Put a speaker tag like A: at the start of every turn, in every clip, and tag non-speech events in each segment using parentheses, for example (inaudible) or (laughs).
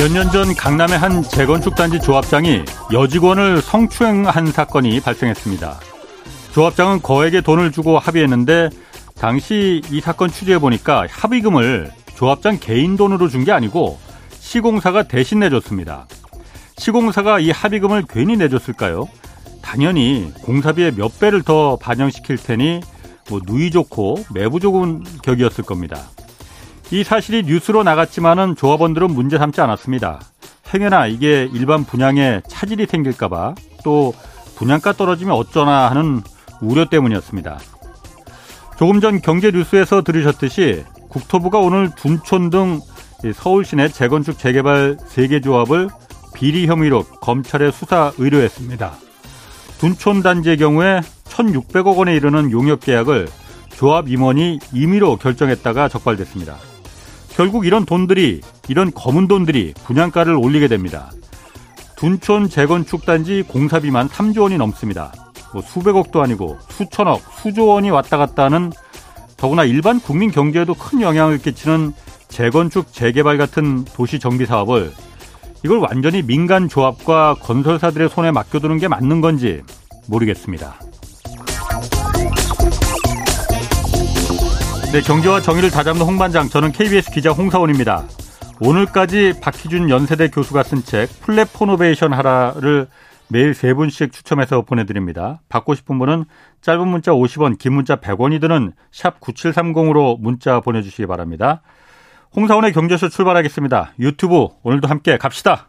A: 몇 년 전 강남의 한 재건축 단지 조합장이 여직원을 성추행한 사건이 발생했습니다. 조합장은 거액의 돈을 주고 합의했는데 당시 이 사건 취재해 보니까 합의금을 조합장 개인 돈으로 준 게 아니고 시공사가 대신 내줬습니다. 시공사가 이 합의금을 괜히 내줬을까요? 당연히 공사비의 몇 배를 더 반영시킬 테니 뭐 누이 좋고 매부 좋은 격이었을 겁니다. 이 사실이 뉴스로 나갔지만은 조합원들은 문제 삼지 않았습니다. 행여나 이게 일반 분양에 차질이 생길까봐 또 분양가 떨어지면 어쩌나 하는 우려 때문이었습니다. 조금 전 경제 뉴스에서 들으셨듯이 국토부가 오늘 둔촌 등 서울 시내 재건축 재개발 3개 조합을 비리 혐의로 검찰에 수사 의뢰했습니다. 둔촌 단지의 경우에 1,600억 원에 이르는 용역 계약을 조합 임원이 임의로 결정했다가 적발됐습니다. 결국 이런 돈들이 이런 검은 돈들이 분양가를 올리게 됩니다. 둔촌 재건축 단지 공사비만 3조 원이 넘습니다. 뭐 수백억도 아니고 수천억, 수조 원이 왔다 갔다 하는 더구나 일반 국민 경제에도 큰 영향을 끼치는 재건축 재개발 같은 도시 정비 사업을 이걸 완전히 민간 조합과 건설사들의 손에 맡겨두는 게 맞는 건지 모르겠습니다. 네, 경제와 정의를 다잡는 홍반장, 저는 KBS 기자 홍사훈입니다. 오늘까지 박희준 연세대 교수가 쓴 책 플랫포노베이션 하라를 매일 세 분씩 추첨해서 보내드립니다. 받고 싶은 분은 짧은 문자 50원, 긴 문자 100원이 드는 샵 9730으로 문자 보내주시기 바랍니다. 홍사훈의 경제쇼 출발하겠습니다. 유튜브 오늘도 함께 갑시다.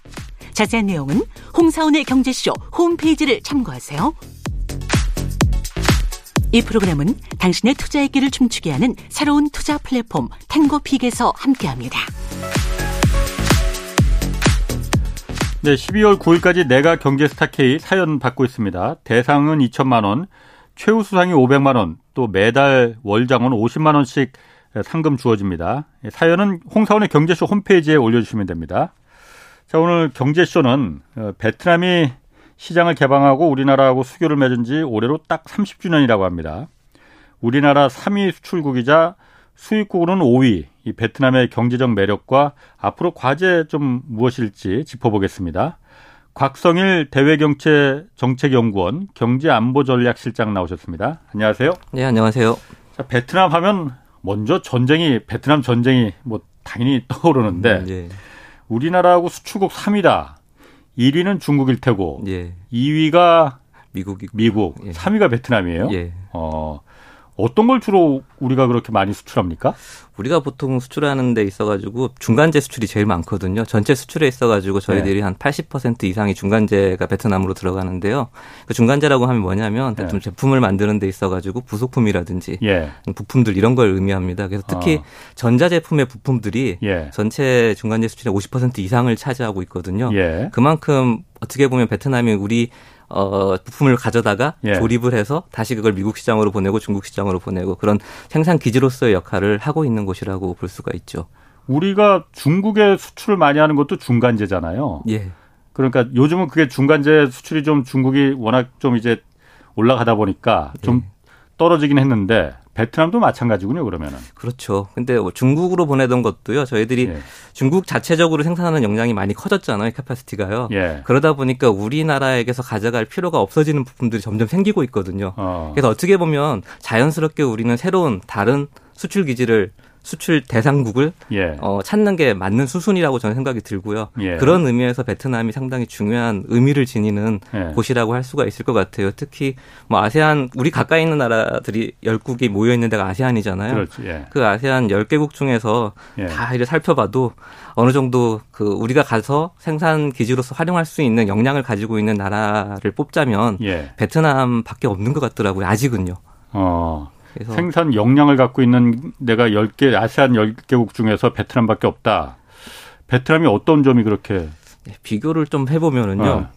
B: 자세한 내용은 홍사원의 경제쇼 홈페이지를 참고하세요. 이 프로그램은 당신의 투자의 길을 춤추게 하는 새로운 투자 플랫폼 탱고픽에서 함께합니다.
A: 네, 12월 9일까지 내가 경제 스타 K 사연 받고 있습니다. 대상은 2천만 원, 최우 수상이 500만 원, 또 매달 월장은 50만 원씩 상금 주어집니다. 사연은 홍사원의 경제쇼 홈페이지에 올려주시면 됩니다. 자, 오늘 경제쇼는 어, 베트남이 시장을 개방하고 우리나라하고 수교를 맺은 지 올해로 딱 30주년이라고 합니다. 우리나라 3위 수출국이자 수입국으로는 5위, 이 베트남의 경제적 매력과 앞으로 과제 좀 무엇일지 짚어보겠습니다. 곽성일 대외경제 정책연구원 경제안보전략실장 나오셨습니다. 안녕하세요.
C: 네, 안녕하세요.
A: 자, 베트남 하면 먼저 전쟁이 베트남 전쟁이 뭐 당연히 떠오르는데 음, 예. 우리나라하고 수출국 3위다. 1위는 중국일 테고 예. 2위가 미국이 미국, 예. 3위가 베트남이에요. 예. 어. 어떤 걸 주로 우리가 그렇게 많이 수출합니까?
C: 우리가 보통 수출하는 데 있어가지고 중간재 수출이 제일 많거든요. 전체 수출에 있어가지고 저희들이 네. 한80% 이상이 중간재가 베트남으로 들어가는데요. 그 중간재라고 하면 뭐냐면 네. 좀 제품을 만드는 데 있어가지고 부속품이라든지 예. 부품들 이런 걸 의미합니다. 그래서 특히 어. 전자제품의 부품들이 예. 전체 중간재 수출의 50% 이상을 차지하고 있거든요. 예. 그만큼 어떻게 보면 베트남이 우리 어, 부품을 가져다가 예. 조립을 해서 다시 그걸 미국 시장으로 보내고 중국 시장으로 보내고 그런 생산 기지로서의 역할을 하고 있는 곳이라고 볼 수가 있죠.
A: 우리가 중국에 수출을 많이 하는 것도 중간재잖아요. 예. 그러니까 요즘은 그게 중간재 수출이 좀 중국이 워낙 좀 이제 올라가다 보니까 좀 예. 떨어지긴 했는데 베트남도 마찬가지군요, 그러면은.
C: 그렇죠. 근데 뭐 중국으로 보내던 것도요, 저희들이 예. 중국 자체적으로 생산하는 역량이 많이 커졌잖아요, 캐파시티가요. 예. 그러다 보니까 우리나라에게서 가져갈 필요가 없어지는 부품들이 점점 생기고 있거든요. 어. 그래서 어떻게 보면 자연스럽게 우리는 새로운 다른 수출 기지를 수출 대상국을 예. 어, 찾는 게 맞는 수순이라고 저는 생각이 들고요. 예. 그런 의미에서 베트남이 상당히 중요한 의미를 지니는 예. 곳이라고 할 수가 있을 것 같아요. 특히 뭐 아세안 우리 가까이 있는 나라들이 열국이 모여 있는 데가 아세안이잖아요. 그렇지, 예. 그 아세안 열개국 중에서 예. 다 이를 살펴봐도 어느 정도 그 우리가 가서 생산 기지로서 활용할 수 있는 역량을 가지고 있는 나라를 뽑자면 예. 베트남밖에 없는 것 같더라고요. 아직은요. 어.
A: 생산 역량을 갖고 있는 내가 10개 아세안 10개국 중에서 베트남밖에 없다. 베트남이 어떤 점이 그렇게
C: 네, 비교를 좀 해보면은요. 어.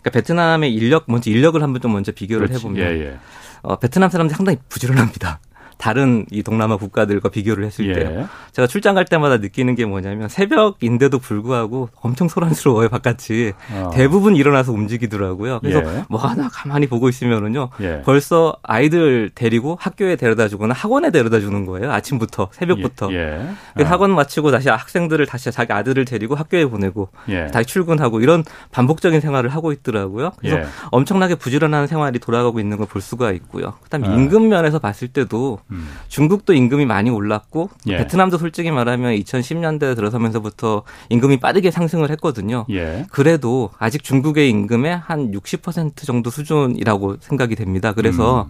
C: 그러니까 베트남의 인력 먼저 인력을 한번 좀 먼저 비교를 그렇지. 해보면 예, 예. 어, 베트남 사람들 상당히 부지런합니다. 다른 이 동남아 국가들과 비교를 했을 예. 때 제가 출장 갈 때마다 느끼는 게 뭐냐면 새벽인데도 불구하고 엄청 소란스러워요 바깥이 어. 대부분 일어나서 움직이더라고요. 그래서 예. 뭐 하나 가만히 보고 있으면은요 예. 벌써 아이들 데리고 학교에 데려다 주거나 학원에 데려다 주는 거예요 아침부터 새벽부터 예. 예. 학원 마치고 다시 학생들을 다시 자기 아들을 데리고 학교에 보내고 예. 다시 출근하고 이런 반복적인 생활을 하고 있더라고요. 그래서 엄청나게 부지런한 생활이 돌아가고 있는 걸 볼 수가 있고요. 그다음에 아. 임금 면에서 봤을 때도 음. 중국도 임금이 많이 올랐고 예. 베트남도 솔직히 말하면 2010년대 들어서면서부터 임금이 빠르게 상승을 했거든요. 예. 그래도 아직 중국의 임금의 한 60% 정도 수준이라고 생각이 됩니다. 그래서 음.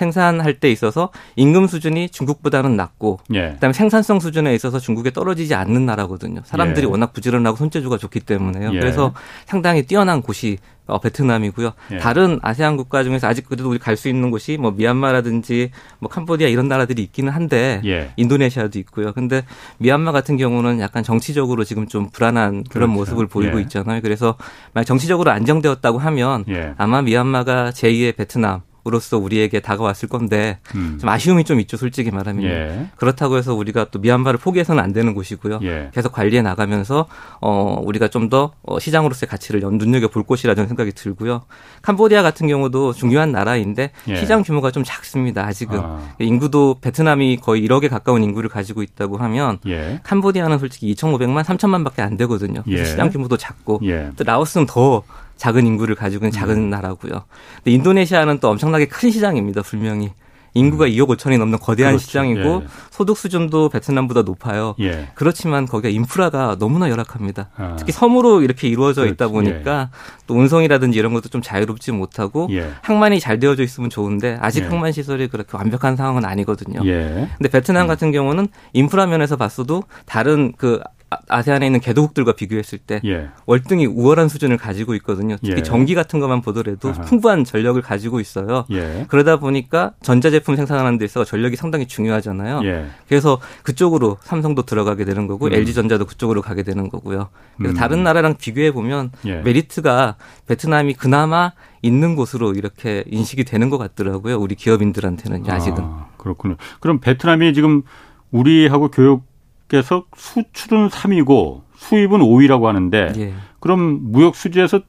C: 생산할 때 있어서 임금 수준이 중국보다는 낮고 예. 그다음에 생산성 수준에 있어서 중국에 떨어지지 않는 나라거든요. 사람들이 예. 워낙 부지런하고 손재주가 좋기 때문에요. 예. 그래서 상당히 뛰어난 곳이 어, 베트남이고요. 예. 다른 아세안 국가 중에서 아직 그래도 우리 갈 수 있는 곳이 뭐 미얀마라든지 뭐 캄보디아 이런 나라들이 있기는 한데 예. 인도네시아도 있고요. 근데 미얀마 같은 경우는 약간 정치적으로 지금 좀 불안한 그런 그렇죠. 모습을 보이고 예. 있잖아요. 그래서 만약 정치적으로 안정되었다고 하면 예. 아마 미얀마가 제2의 베트남 으로서 우리에게 다가왔을 건데 음. 좀 아쉬움이 좀 있죠 솔직히 말하면 예. 그렇다고 해서 우리가 또 미얀마를 포기해서는 안 되는 곳이고요 예. 계속 관리해 나가면서 어 우리가 좀더 어, 시장으로서의 가치를 눈여겨 볼 곳이라는 생각이 들고요 캄보디아 같은 경우도 중요한 나라인데 예. 시장 규모가 좀 작습니다 아직은 아. 인구도 베트남이 거의 1억에 가까운 인구를 가지고 있다고 하면 예. 캄보디아는 솔직히 2,500만 3천만밖에 안 되거든요 예. 시장 규모도 작고 예. 또 라오스는 더 작은 인구를 가지고 있는 작은 음. 나라고요. 근데 인도네시아는 또 엄청나게 큰 시장입니다. 분명히. 인구가 음. 2억 5천이 넘는 거대한 그렇죠. 시장이고 예. 소득 수준도 베트남보다 높아요. 예. 그렇지만 거기가 인프라가 너무나 열악합니다. 아. 특히 섬으로 이렇게 이루어져 그렇지. 있다 보니까 예. 또 운송이라든지 이런 것도 좀 자유롭지 못하고 예. 항만이 잘 되어져 있으면 좋은데 아직 예. 항만 시설이 그렇게 완벽한 상황은 아니거든요. 예. 근데 베트남 음. 같은 경우는 인프라 면에서 봤어도 다른 그 아, 아세안에 있는 개도국들과 비교했을 때 예. 월등히 우월한 수준을 가지고 있거든요. 특히 예. 전기 같은 것만 보더라도 아하. 풍부한 전력을 가지고 있어요. 예. 그러다 보니까 전자제품 생산하는 데 있어 전력이 상당히 중요하잖아요. 예. 그래서 그쪽으로 삼성도 들어가게 되는 거고 음. LG전자도 그쪽으로 가게 되는 거고요. 그래서 음. 다른 나라랑 비교해 보면 예. 메리트가 베트남이 그나마 있는 곳으로 이렇게 인식이 되는 것 같더라고요. 우리 기업인들한테는 아직은. 아,
A: 그렇군요. 그럼 베트남이 지금 우리하고 교육 께서 수출은 3위고 수입은 5위라고 하는데 예. 그럼 무역 수지에서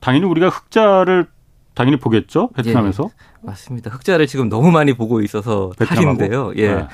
A: 당연히 우리가 흑자를 당연히 보겠죠 베트남에서 예.
C: 맞습니다 흑자를 지금 너무 많이 보고 있어서 탈인데요 예. 네.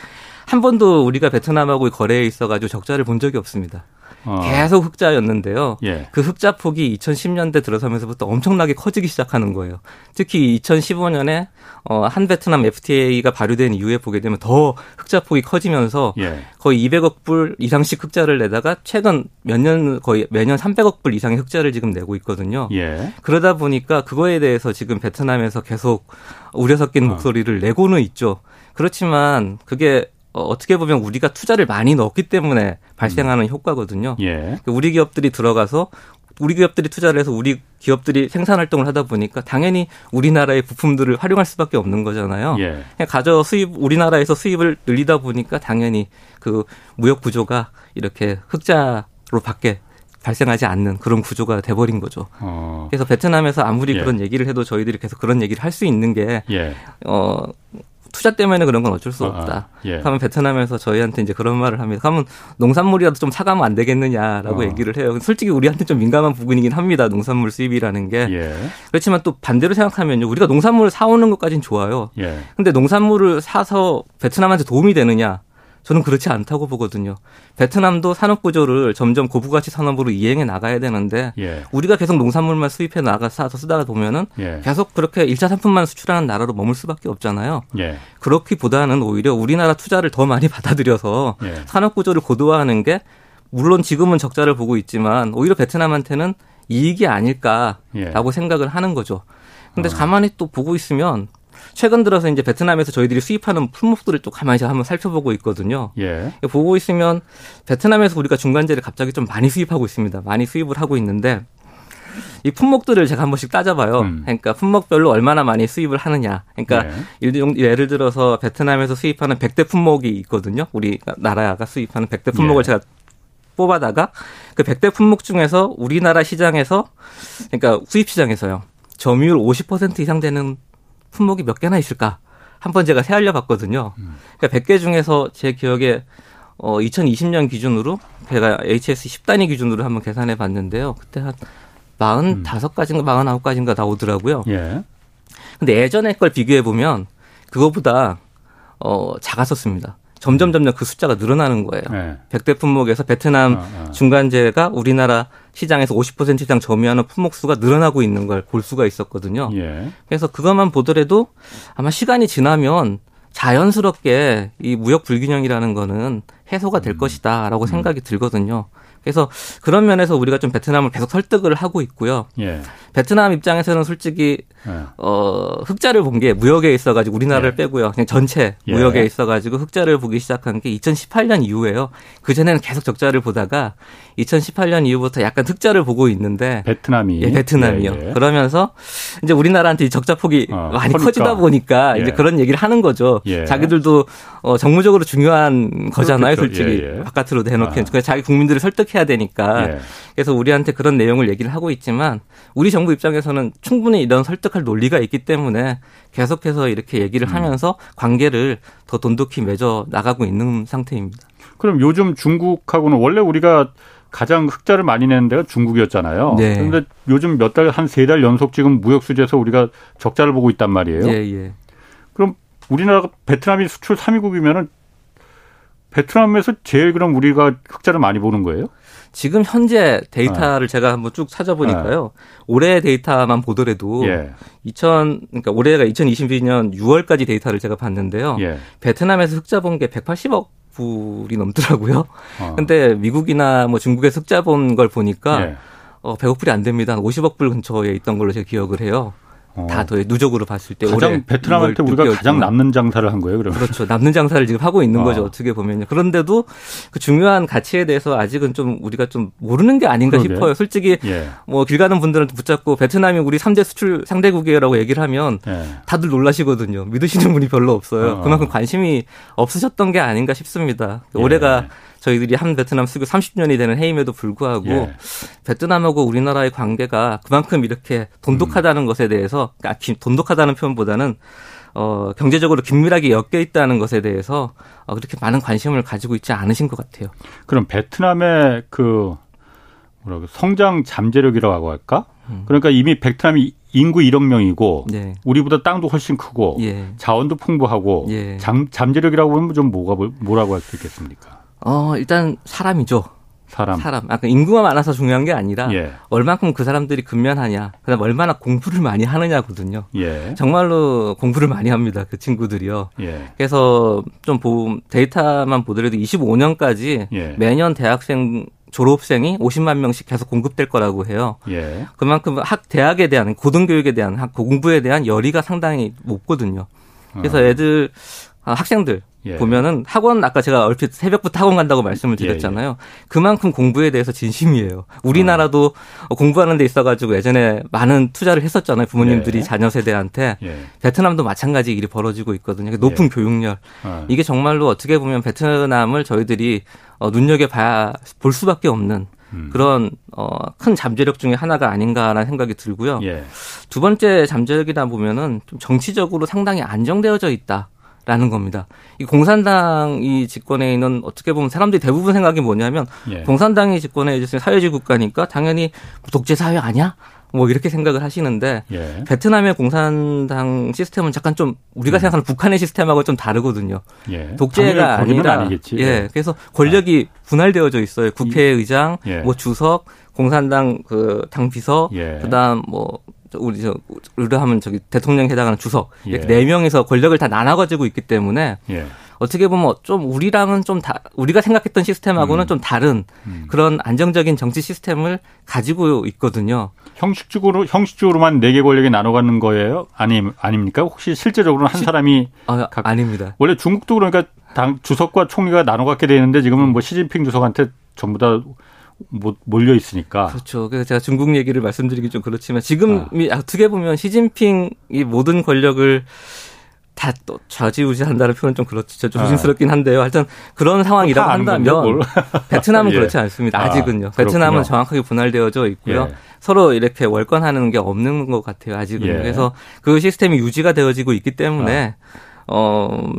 C: 한 번도 우리가 베트남하고 거래에 있어가지고 적자를 본 적이 없습니다. 어. 계속 흑자였는데요. 예. 그 흑자 폭이 2010년대 들어서면서부터 엄청나게 커지기 시작하는 거예요. 특히 2015년에 어, 한 베트남 FTA가 발효된 이후에 보게 되면 더 흑자 폭이 커지면서 예. 거의 200억 불 이상씩 흑자를 내다가 최근 몇 년 거의 매년 300억 불 이상의 흑자를 지금 내고 있거든요. 예. 그러다 보니까 그거에 대해서 지금 베트남에서 계속 우려 섞인 어. 목소리를 내고는 있죠. 그렇지만 그게 어, 어떻게 보면 우리가 투자를 많이 넣었기 때문에 발생하는 음. 효과거든요. 예. 그러니까 우리 기업들이 들어가서 우리 기업들이 투자를 해서 우리 기업들이 생산 활동을 하다 보니까 당연히 우리나라의 부품들을 활용할 수밖에 없는 거잖아요. 예. 그냥 가져 수입 우리나라에서 수입을 늘리다 보니까 당연히 그 무역 구조가 이렇게 흑자로 밖에 발생하지 않는 그런 구조가 돼버린 거죠. 어. 그래서 베트남에서 아무리 예. 그런 얘기를 해도 저희들이 계속 그런 얘기를 할 수 있는 게 예. 어, 투자 때문에 그런 건 어쩔 수 아, 없다. 아, 예. 하면 베트남에서 저희한테 이제 그런 말을 합니다. 하면 농산물이라도 좀 사가면 안 되겠느냐라고 어. 얘기를 해요. 솔직히 우리한테 좀 민감한 부분이긴 합니다. 농산물 수입이라는 게. 예. 그렇지만 또 반대로 생각하면요. 우리가 농산물을 사오는 것까지는 좋아요. 예. 근데 농산물을 사서 베트남한테 도움이 되느냐? 저는 그렇지 않다고 보거든요. 베트남도 산업 구조를 점점 고부가치 산업으로 이행해 나가야 되는데 예. 우리가 계속 농산물만 수입해 나가 사서 쓰다가 보면은 예. 계속 그렇게 1차 상품만 수출하는 나라로 머물 수밖에 없잖아요. 예. 그렇기보다는 오히려 우리나라 투자를 더 많이 (laughs) 받아들여서 예. 산업 구조를 고도화하는 게 물론 지금은 적자를 보고 있지만 오히려 베트남한테는 이익이 아닐까라고 예. 생각을 하는 거죠. 근데 어. 가만히 또 보고 있으면 최근 들어서 이제 베트남에서 저희들이 수입하는 품목들을 또 가만히 한번 살펴보고 있거든요. 예. 보고 있으면 베트남에서 우리가 중간재를 갑자기 좀 많이 수입하고 있습니다. 많이 수입을 하고 있는데 이 품목들을 제가 한 번씩 따져봐요. 음. 그러니까 품목별로 얼마나 많이 수입을 하느냐. 그러니까 네. 예를 들어서 베트남에서 수입하는 100대 품목이 있거든요. 우리 나라가 수입하는 100대 품목을 예. 제가 뽑아다가 그 100대 품목 중에서 우리나라 시장에서 그러니까 수입 시장에서요. 점유율 50% 이상 되는 품목이 몇 개나 있을까? 한번 제가 세알려 봤거든요. 음. 그러니까 100개 중에서 제 기억에 어 2020년 기준으로 제가 HS 10단위 기준으로 한번 계산해 봤는데요. 그때 한 45가지인가 49가지인가 나오더라고요. 예. 근데 예전에 걸 비교해 보면 그거보다 어 작았었습니다. 점점 점점 그 숫자가 늘어나는 거예요. 네. 100대 품목에서 베트남 어, 어. 중간재가 우리나라 시장에서 50% 이상 점유하는 품목 수가 늘어나고 있는 걸 볼 수가 있었거든요. 예. 그래서 그것만 보더라도 아마 시간이 지나면 자연스럽게 이 무역 불균형이라는 거는 해소가 될 음. 것이다라고 음. 생각이 들거든요. 그래서 그런 면에서 우리가 좀 베트남을 계속 설득을 하고 있고요. 예. 베트남 입장에서는 솔직히 예. 어 흑자를 본 게 무역에 있어가지고 우리나라를 예. 빼고요. 그냥 전체 예. 무역에 있어가지고 흑자를 보기 시작한 게 2018년 이후에요. 그 전에는 계속 적자를 보다가 2018년 이후부터 약간 흑자를 보고 있는데
A: 베트남이
C: 예, 베트남이요. 예, 그러면서 이제 우리나라한테 적자 폭이 어, 많이 커니까. 커지다 보니까 이제 그런 얘기를 하는 거죠. 자기들도 어 정무적으로 중요한 거잖아요, 그렇겠죠. 솔직히 바깥으로 내놓기는. 아. 자기 국민들을 설득 해야 되니까. 그래서 우리한테 그런 내용을 얘기를 하고 있지만 우리 정부 입장에서는 충분히 이런 설득할 논리가 있기 때문에 계속해서 이렇게 얘기를 음. 하면서 관계를 더 돈독히 맺어 나가고 있는 상태입니다.
A: 그럼 요즘 중국하고는 원래 우리가 가장 흑자를 많이 내는 데가 중국이었잖아요. 네. 그런데 요즘 몇 달, 한 세 달 연속 지금 무역 수지에서 우리가 적자를 보고 있단 말이에요. 예, 예. 그럼 우리나라가 베트남이 수출 3위국이면은 베트남에서 제일 그럼 우리가 흑자를 많이 보는 거예요?
C: 지금 현재 데이터를 네. 제가 한번 쭉 찾아보니까요. 네. 올해 데이터만 보더라도 예. 2000 그러니까 올해가 2022년 6월까지 데이터를 제가 봤는데요. 예. 베트남에서 흑자 본 게 180억 불이 넘더라고요. 어. 근데 미국이나 뭐 중국에서 흑자 본 걸 보니까 예. 어, 100억 불이 안 됩니다. 50억 불 근처에 있던 걸로 제가 기억을 해요. 어. 다더 누적으로 봤을 때
A: 가장 베트남한테 우리가 가장 남는 장사를 한 거예요, 그러면.
C: 그렇죠. 남는 장사를 지금 하고 있는 어. 거죠. 어떻게 보면요. 그런데도 그 중요한 가치에 대해서 아직은 좀 우리가 좀 모르는 게 아닌가 그러게. 싶어요. 솔직히 예. 뭐길 가는 분들은 붙잡고 베트남이 우리 3대 수출 상대국이라고 얘기를 하면 예. 다들 놀라시거든요. 믿으시는 분이 별로 없어요. 어. 그만큼 관심이 없으셨던 게 아닌가 싶습니다. 예. 올해가 저희들이 한 베트남 수교 30년이 되는 해임에도 불구하고 예. 베트남하고 우리나라의 관계가 그만큼 이렇게 돈독하다는 음. 것에 대해서 아, 돈독하다는 표현보다는 어, 경제적으로 긴밀하게 엮여 있다는 것에 대해서 어, 그렇게 많은 관심을 가지고 있지 않으신 것 같아요.
A: 그럼 베트남의 그 뭐라고 성장 잠재력이라고 할까? 음. 그러니까 이미 베트남이 인구 1억 명이고 네. 우리보다 땅도 훨씬 크고 예. 자원도 풍부하고 예. 잠, 잠재력이라고 하면 좀 뭐가 뭐라고 할 수 있겠습니까?
C: 어, 일단 사람이죠.
A: 사람.
C: 사람. 아까 인구가 많아서 중요한 게 아니라 예. 얼만큼 그 사람들이 근면하냐, 그다음 얼마나 공부를 많이 하느냐거든요. 예. 정말로 공부를 많이 합니다. 그 친구들이요. 예. 그래서 좀 보, 데이터만 보더라도 25년까지 예. 매년 대학생 졸업생이 50만 명씩 계속 공급될 거라고 해요. 예. 그만큼 학 대학에 대한 고등교육에 대한 학 공부에 대한 열의가 상당히 높거든요. 그래서 어. 애들 아, 학생들 예. 보면은 학원 아까 제가 얼핏 새벽부터 학원 간다고 말씀을 예, 드렸잖아요. 예, 예. 그만큼 공부에 대해서 진심이에요. 우리나라도 어. 공부하는 데 있어 가지고 예전에 많은 투자를 했었잖아요. 부모님들이 예. 자녀 세대한테 예. 베트남도 마찬가지 일이 벌어지고 있거든요. 높은 교육열 어. 이게 정말로 어떻게 보면 베트남을 저희들이 어, 눈여겨 봐야 볼 수밖에 없는 음. 그런 어, 큰 잠재력 중에 하나가 아닌가라는 생각이 들고요. 두 번째 잠재력이다 보면은 좀 정치적으로 상당히 안정되어져 있다. 라는 겁니다. 이 공산당이 집권해 있는 어떻게 보면 사람들이 대부분 생각이 뭐냐면 예. 공산당이 집권해 있으면 사회주의 국가니까 당연히 독재 사회 아니야? 뭐 이렇게 생각을 하시는데 예. 베트남의 공산당 시스템은 잠깐 좀 우리가 음. 생각하는 북한의 시스템하고 좀 다르거든요. 예. 독재가 아니라 아니겠지. 예. 예. 그래서 권력이 아. 분할되어져 있어요. 국회의장, 예. 뭐 주석, 공산당 그 당 비서, 예. 그다음 뭐 우리 저 의뢰하면 저기 대통령 해당하는 주석 이렇게 예. 네 명에서 권력을 다 나눠 가지고 있기 때문에 예. 어떻게 보면 좀 우리랑은 좀 다 우리가 생각했던 시스템하고는 음. 좀 다른 음. 그런 안정적인 정치 시스템을 가지고 있거든요.
A: 형식적으로 형식적으로만 네 개 권력이 나눠가는 거예요? 아니 아닙니까? 혹시 실제적으로는 한 사람이
C: 아, 각, 아닙니다.
A: 원래 중국도 그러니까 당 주석과 총리가 나눠 갖게 되는데 지금은 뭐 시진핑 주석한테 전부 다 몰려 있으니까.
C: 그렇죠. 그래서 제가 중국 얘기를 말씀드리기 좀 그렇지만 지금이 아. 어떻게 보면 시진핑이 모든 권력을 다 또 좌지우지한다는 표현 좀 그렇죠. 좀 조심스럽긴 한데요. 하여튼 그런 상황이라고 한다면 (laughs) 베트남은 예. 그렇지 않습니다. 아, 아직은요. 아, 베트남은 정확하게 분할되어져 있고요. 예. 서로 이렇게 월권하는 게 없는 것 같아요. 아직은. 예. 그래서 그 시스템이 유지가 되어지고 있기 때문에 아. 어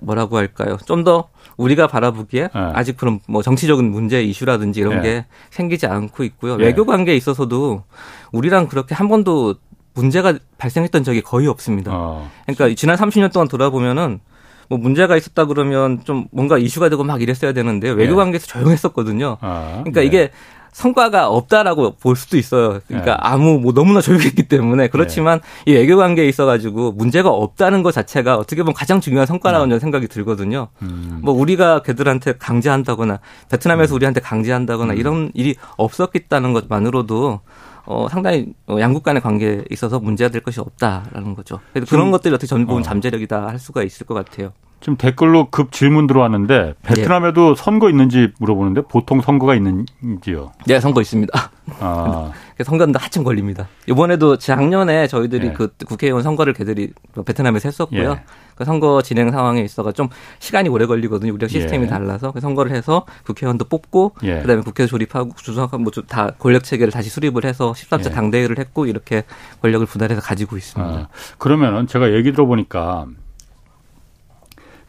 C: 뭐라고 할까요? 좀더 우리가 바라보기에 네. 아직 그런 뭐 정치적인 문제 이슈라든지 이런 네. 게 생기지 않고 있고요. 네. 외교 관계에 있어서도 우리랑 그렇게 한 번도 문제가 발생했던 적이 거의 없습니다. 어. 그러니까 지난 30년 동안 돌아보면은 뭐 문제가 있었다 그러면 좀 뭔가 이슈가 되고 막 이랬어야 되는데 외교 네. 관계에서 조용했었거든요. 아, 그러니까 네. 이게 성과가 없다라고 볼 수도 있어요. 그러니까 네. 아무 뭐 너무나 조용했기 때문에 그렇지만 네. 이 외교 관계에 있어가지고 문제가 없다는 것 자체가 어떻게 보면 가장 중요한 성과라고 음. 저는 생각이 들거든요. 음. 뭐 우리가 걔들한테 강제한다거나 베트남에서 음. 우리한테 강제한다거나 음. 이런 일이 없었겠다는 것만으로도 어, 상당히 어, 양국 간의 관계에 있어서 문제가 될 것이 없다라는 거죠. 그래서 그런 것들이 어떻게 전부 어. 잠재력이다 할 수가 있을 것 같아요.
A: 지금 댓글로 급 질문 들어왔는데 베트남에도 네. 선거 있는지 물어보는데 보통 선거가 있는지요?
C: 네, 선거 있습니다. 아. (laughs) 선거는 한참 걸립니다. 이번에도 작년에 저희들이 네. 그 국회의원 선거를 걔들이 베트남에서 했었고요. 예. 그 선거 진행 상황에 있어가 좀 시간이 오래 걸리거든요. 우리가 시스템이 예. 달라서 그 선거를 해서 국회의원도 뽑고 예. 그다음에 국회 조립하고 주석하고 뭐 다 권력 체계를 다시 수립을 해서 13차 예. 당대회를 했고 이렇게 권력을 분할해서 가지고 있습니다. 아,
A: 그러면은 제가 얘기 들어보니까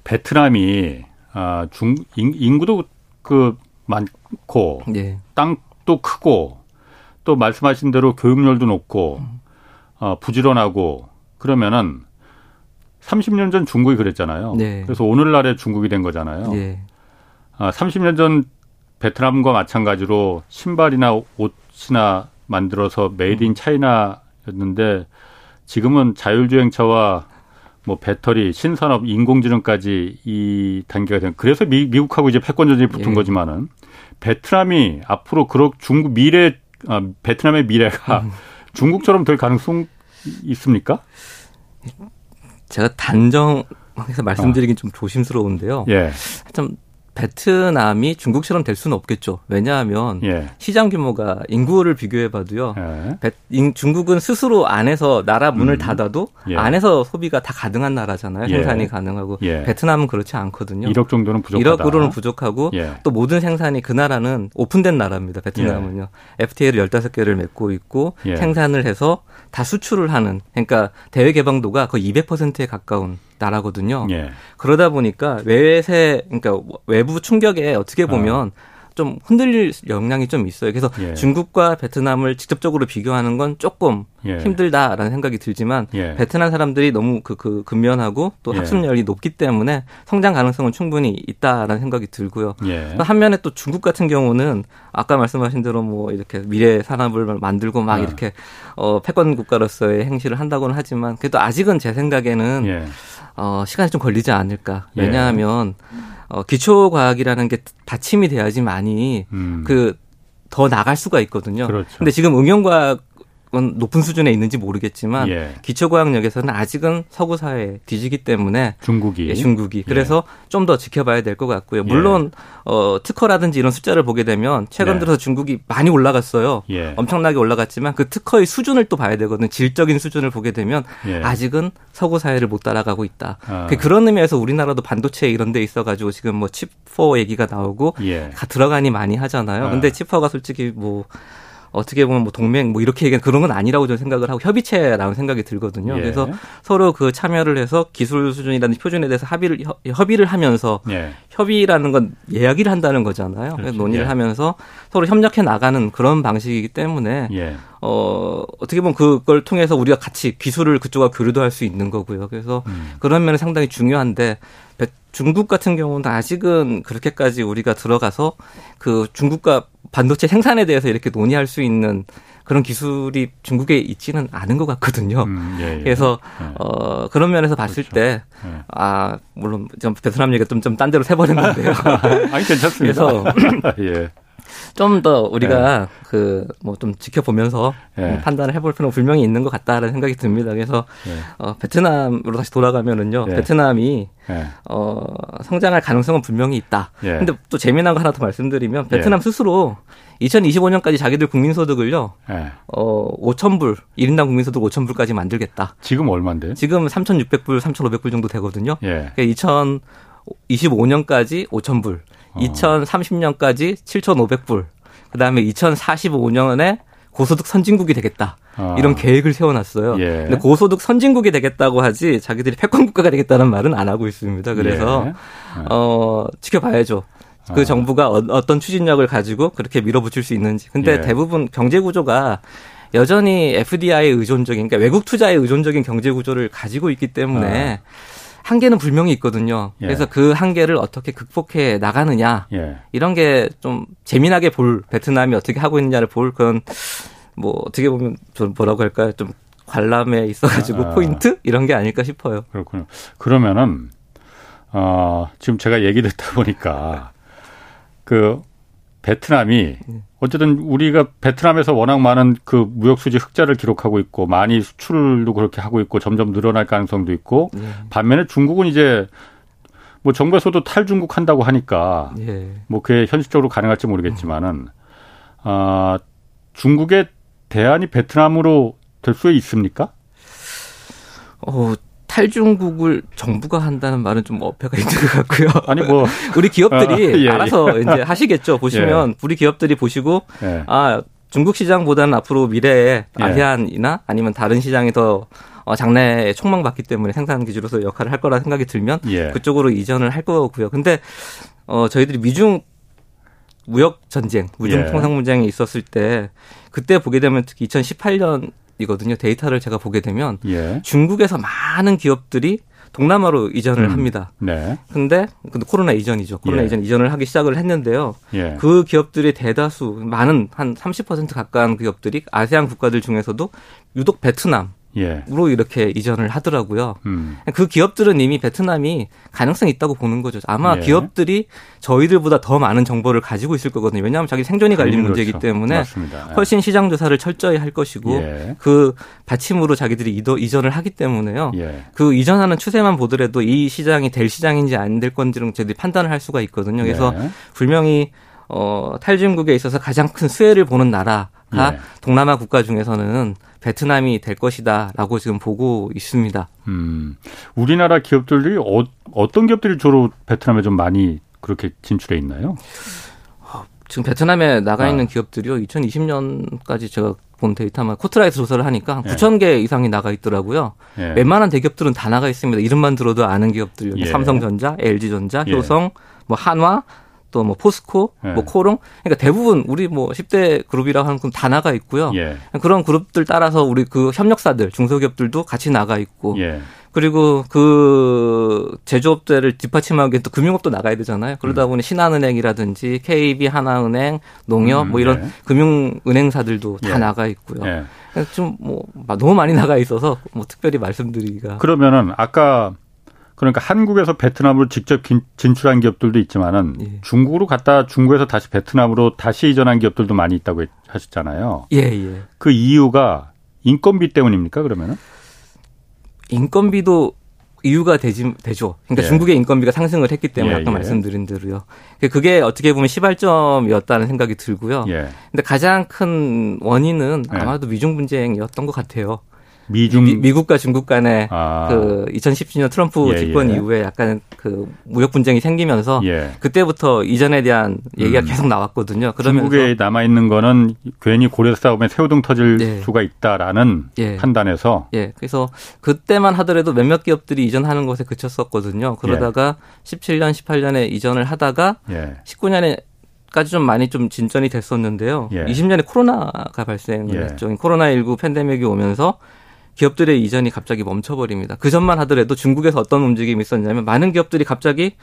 A: 베트남이 아, 중 인 구도 그 많고 예. 땅도 크고 또 말씀하신 대로 교육열도 높고 어, 부지런하고 그러면은 30년 전 중국이 그랬잖아요. 네. 그래서 오늘날의 중국이 된 거잖아요. 네. 아, 30년 전 베트남과 마찬가지로 신발이나 옷이나 만들어서 made in China였는데 지금은 자율주행차와 뭐 배터리, 신산업, 인공지능까지 이 단계가 된. 그래서 미국하고 이제 패권 전쟁이 붙은 예. 거지만은 베트남이 앞으로 그런 중국 미래, 아, 베트남의 미래가 음. 중국처럼 될 가능성 있습니까?
C: 제가 단정해서 말씀드리긴 어. 좀 조심스러운데요. 예. 좀 베트남이 중국처럼 될 수는 없겠죠. 왜냐하면 예. 시장 규모가 인구를 비교해봐도요. 예. 중국은 스스로 안에서 나라 문을 음. 닫아도 예. 안에서 소비가 다 가능한 나라잖아요. 예. 생산이 가능하고 예. 베트남은 그렇지 않거든요.
A: 1억 정도는 부족하다.
C: 1억으로는 부족하고 예. 또 모든 생산이 그 나라는 오픈된 나라입니다. 베트남은요. FTA를 15개를 맺고 있고 생산을 해서 다 수출을 하는 그러니까 대외 개방도가 거의 200%에 가까운 나라거든요. 예. 그러다 보니까 외세 그러니까 외부 충격에 어떻게 보면 어. 좀 흔들릴 영향이 좀 있어요. 그래서 예. 중국과 베트남을 직접적으로 비교하는 건 조금 예. 힘들다라는 생각이 들지만 예. 베트남 사람들이 너무 그, 그 근면하고 또 예. 학습열이 높기 때문에 성장 가능성은 충분히 있다라는 생각이 들고요. 예. 한면에 또 중국 같은 경우는 아까 말씀하신 대로 뭐 이렇게 미래 산업을 만들고 막 어. 이렇게 어 패권 국가로서의 행실을 한다고는 하지만 그래도 아직은 제 생각에는 예. 어 시간이 좀 걸리지 않을까. 왜냐하면 어, 기초 과학이라는 게 받침이 돼야지 많이 음. 그더 나갈 수가 있거든요. 그렇죠. 근데 지금 응용과학 높은 수준에 있는지 모르겠지만 예. 기초과학력에서는 아직은 서구 사회에 뒤지기 때문에
A: 중국이
C: 예, 중국이 그래서 예. 좀더 지켜봐야 될 것 같고요. 물론 예. 어, 특허라든지 이런 숫자를 보게 되면 최근 네. 들어서 중국이 많이 올라갔어요. 예. 엄청나게 올라갔지만 그 특허의 수준을 또 봐야 되거든요. 질적인 수준을 보게 되면 예. 아직은 서구 사회를 못 따라가고 있다. 아. 그 그런 의미에서 우리나라도 반도체 이런 데 있어 가지고 지금 뭐 칩4 얘기가 나오고 들어가니 많이 하잖아요. 아. 근데 칩4가 솔직히 뭐 어떻게 보면 뭐 동맹 뭐 이렇게 얘기하는 그런 건 아니라고 저는 생각을 하고 협의체라는 생각이 들거든요. 예. 그래서 서로 그 참여를 해서 기술 수준이라는 표준에 대해서 합의를 협의를 하면서 예. 협의라는 건 이야기를 한다는 거잖아요. 그렇죠. 그래서 논의를 예. 하면서 서로 협력해 나가는 그런 방식이기 때문에 예. 어 어떻게 보면 그걸 통해서 우리가 같이 기술을 그쪽과 교류도 할 수 있는 거고요. 그래서 음. 그런 면은 상당히 중요한데 중국 같은 경우는 아직은 그렇게까지 우리가 들어가서 그 중국과 반도체 생산에 대해서 이렇게 논의할 수 있는 그런 기술이 중국에 있지는 않은 것 같거든요. 음, 예, 예. 그래서 예. 어 그런 면에서 봤을 그렇죠. 때, 예. 아 물론 좀 베트남 얘기가 좀좀 딴 데로 새버린 건데요. (laughs)
A: 아니 괜찮습니다. 그래서 (laughs)
C: 예. 좀 더 우리가 네. 그뭐 좀 지켜보면서 네. 판단을 해볼 필요는 분명히 있는 것 같다라는 생각이 듭니다. 그래서 네. 어, 베트남으로 다시 돌아가면은요, 네. 베트남이 네. 어, 성장할 가능성은 분명히 있다. 예. 근데 또 재미난 거 하나 더 말씀드리면 베트남 예. 스스로 2025년까지 자기들 국민소득을요, 예. 어, 5,000불, 1인당 국민소득 5,000불까지 만들겠다.
A: 지금 얼마인데?
C: 지금 3,600불, 3,500불 정도 되거든요. 예. 그러니까 2025년까지 5,000불, 어. 2030년까지 7,500불, 그 다음에 2045년에 고소득 선진국이 되겠다. 아. 이런 계획을 세워놨어요. 예. 근데 고소득 선진국이 되겠다고 하지 자기들이 패권 국가가 되겠다는 말은 안 하고 있습니다. 그래서 예. 어 지켜봐야죠. 그 아. 정부가 어, 떤 추진력을 가지고 그렇게 밀어붙일 수 있는지. 근데 예. 대부분 경제 구조가 여전히 FDI에 의존적인, 그러니까 외국 투자에 의존적인 경제 구조를 가지고 있기 때문에 아. 한계는 분명히 있거든요. 예. 그래서 그 한계를 어떻게 극복해 나가느냐 예. 이런 게 좀 재미나게 볼 베트남이 어떻게 하고 있느냐를 볼 그런 뭐 어떻게 보면 좀 뭐라고 할까요? 좀 관람에 있어가지고 아, 포인트 이런 게 아닐까 싶어요.
A: 그렇군요. 그러면은 어, 지금 제가 얘기 듣다 보니까 그 베트남이 네. 어쨌든 우리가 베트남에서 워낙 많은 그 무역 수지 흑자를 기록하고 있고 많이 수출도 그렇게 하고 있고 점점 늘어날 가능성도 있고 네. 반면에 중국은 이제 뭐 정부에서도 탈중국 한다고 하니까 네. 뭐 그게 현실적으로 가능할지 모르겠지만은 아 중국의 대안이 베트남으로 될 수 있습니까?
C: 어, 탈중국을 정부가 한다는 말은 좀 어폐가 있는 것 같고요.
A: 아니 뭐 (laughs)
C: 우리 기업들이 아, 예, 예. 알아서 예. 이제 하시겠죠. (laughs) 보시면 예. 우리 기업들이 보시고 예. 아 중국 시장보다는 앞으로 미래에 예. 아세안이나 아니면 다른 시장이 더 어, 장래에 촉망받기 때문에 생산 기지로서 역할을 할 거라 생각이 들면 그쪽으로 이전을 할 거고요. 근데 어 저희들이 미중 무역 전쟁, 무중 통상 문쟁이 있었을 때 그때 보게 되면 특히 2018년 이거든요. 데이터를 제가 보게 되면 예. 중국에서 많은 기업들이 동남아로 이전을 음. 합니다. 네. 근데 근데 코로나 이전이죠. 코로나 예. 이전 이전을 하기 시작을 했는데요. 예. 그 기업들의 대다수 많은 한 30% 가까운 기업들이 아세안 국가들 중에서도 유독 베트남 예. 으로 이렇게 이전을 하더라고요. 음. 그 기업들은 이미 베트남이 가능성이 있다고 보는 거죠. 아마 예. 기업들이 저희들보다 더 많은 정보를 가지고 있을 거거든요. 왜냐하면 자기 생존이 갈린 그렇죠. 문제이기 때문에 맞습니다. 예. 훨씬 시장 조사를 철저히 할 것이고 예. 그 받침으로 자기들이 이도, 이전을 하기 때문에요. 예. 그 이전하는 추세만 보더라도 이 시장이 될 시장인지 안 될 건지는 저희들이 판단을 할 수가 있거든요. 그래서 예. 분명히 어, 탈중국에 있어서 가장 큰 수혜를 보는 나라가 예. 동남아 국가 중에서는 베트남이 될 것이다라고 지금 보고 있습니다. 음,
A: 우리나라 기업들이 어, 어떤 기업들이 주로 베트남에 좀 많이 그렇게 진출해 있나요?
C: 어, 지금 베트남에 나가 아. 있는 아. 기업들이요. 2020년까지 제가 본 데이터만 코트라 이제 조사를 하니까 예. 9천 개 이상이 나가 있더라고요. 예. 웬만한 대기업들은 다 나가 있습니다. 이름만 들어도 아는 기업들. 예. 삼성전자, LG전자, 예. 효성, 뭐 한화, 또 뭐 포스코, 네. 뭐 코오롱, 그러니까 대부분 우리 뭐 10대 그룹이라고 하는 다 나가 있고요. 예. 그런 그룹들 따라서 우리 그 협력사들, 중소기업들도 같이 나가 있고. 예. 그리고 그 제조업체를 뒷받침하기 위해 또 금융업도 나가야 되잖아요. 그러다 음. 보니 신한은행이라든지 KB 하나은행, 농협 음, 뭐 이런 네. 금융은행사들도 다 예. 나가 있고요. 예. 좀뭐 너무 많이 나가 있어서 뭐 특별히 말씀드리기가
A: 그러면은 아까 그러니까 한국에서 베트남으로 직접 진출한 기업들도 있지만은 예. 중국으로 갔다 중국에서 다시 베트남으로 다시 이전한 기업들도 많이 있다고 하셨잖아요.
C: 예, 예.
A: 그 이유가 인건비 때문입니까, 그러면은?
C: 인건비도 이유가 되지, 되죠. 그러니까 예. 중국의 인건비가 상승을 했기 때문에 예, 아까 예. 말씀드린 대로요. 그게 어떻게 보면 시발점이었다는 생각이 들고요. 예. 근데 가장 큰 원인은 예. 아마도 미중 분쟁이었던 것 같아요. 미중 미, 국과 중국 간의 아. 그 2017년 트럼프 예, 집권 예. 이후에 약간 그 무역 분쟁이 생기면서 예. 그때부터 이전에 대한 얘기가 음. 계속 나왔거든요.
A: 그러면서 중국에 남아 있는 거는 괜히 고려 싸움에 새우등 터질 예. 수가 있다라는 예. 판단에서
C: 예. 그래서 그때만 하더라도 몇몇 기업들이 이전하는 것에 그쳤었거든요. 그러다가 17년, 예. 18년에 이전을 하다가 19년에 까지 좀 많이 좀 진전이 됐었는데요. 예. 20년에 코로나가 발생을 예. 했죠. 코로나 19 팬데믹이 오면서 기업들의 이전이 갑자기 멈춰버립니다. 그 전만 하더라도 중국에서 어떤 움직임이 있었냐면 많은 기업들이 갑자기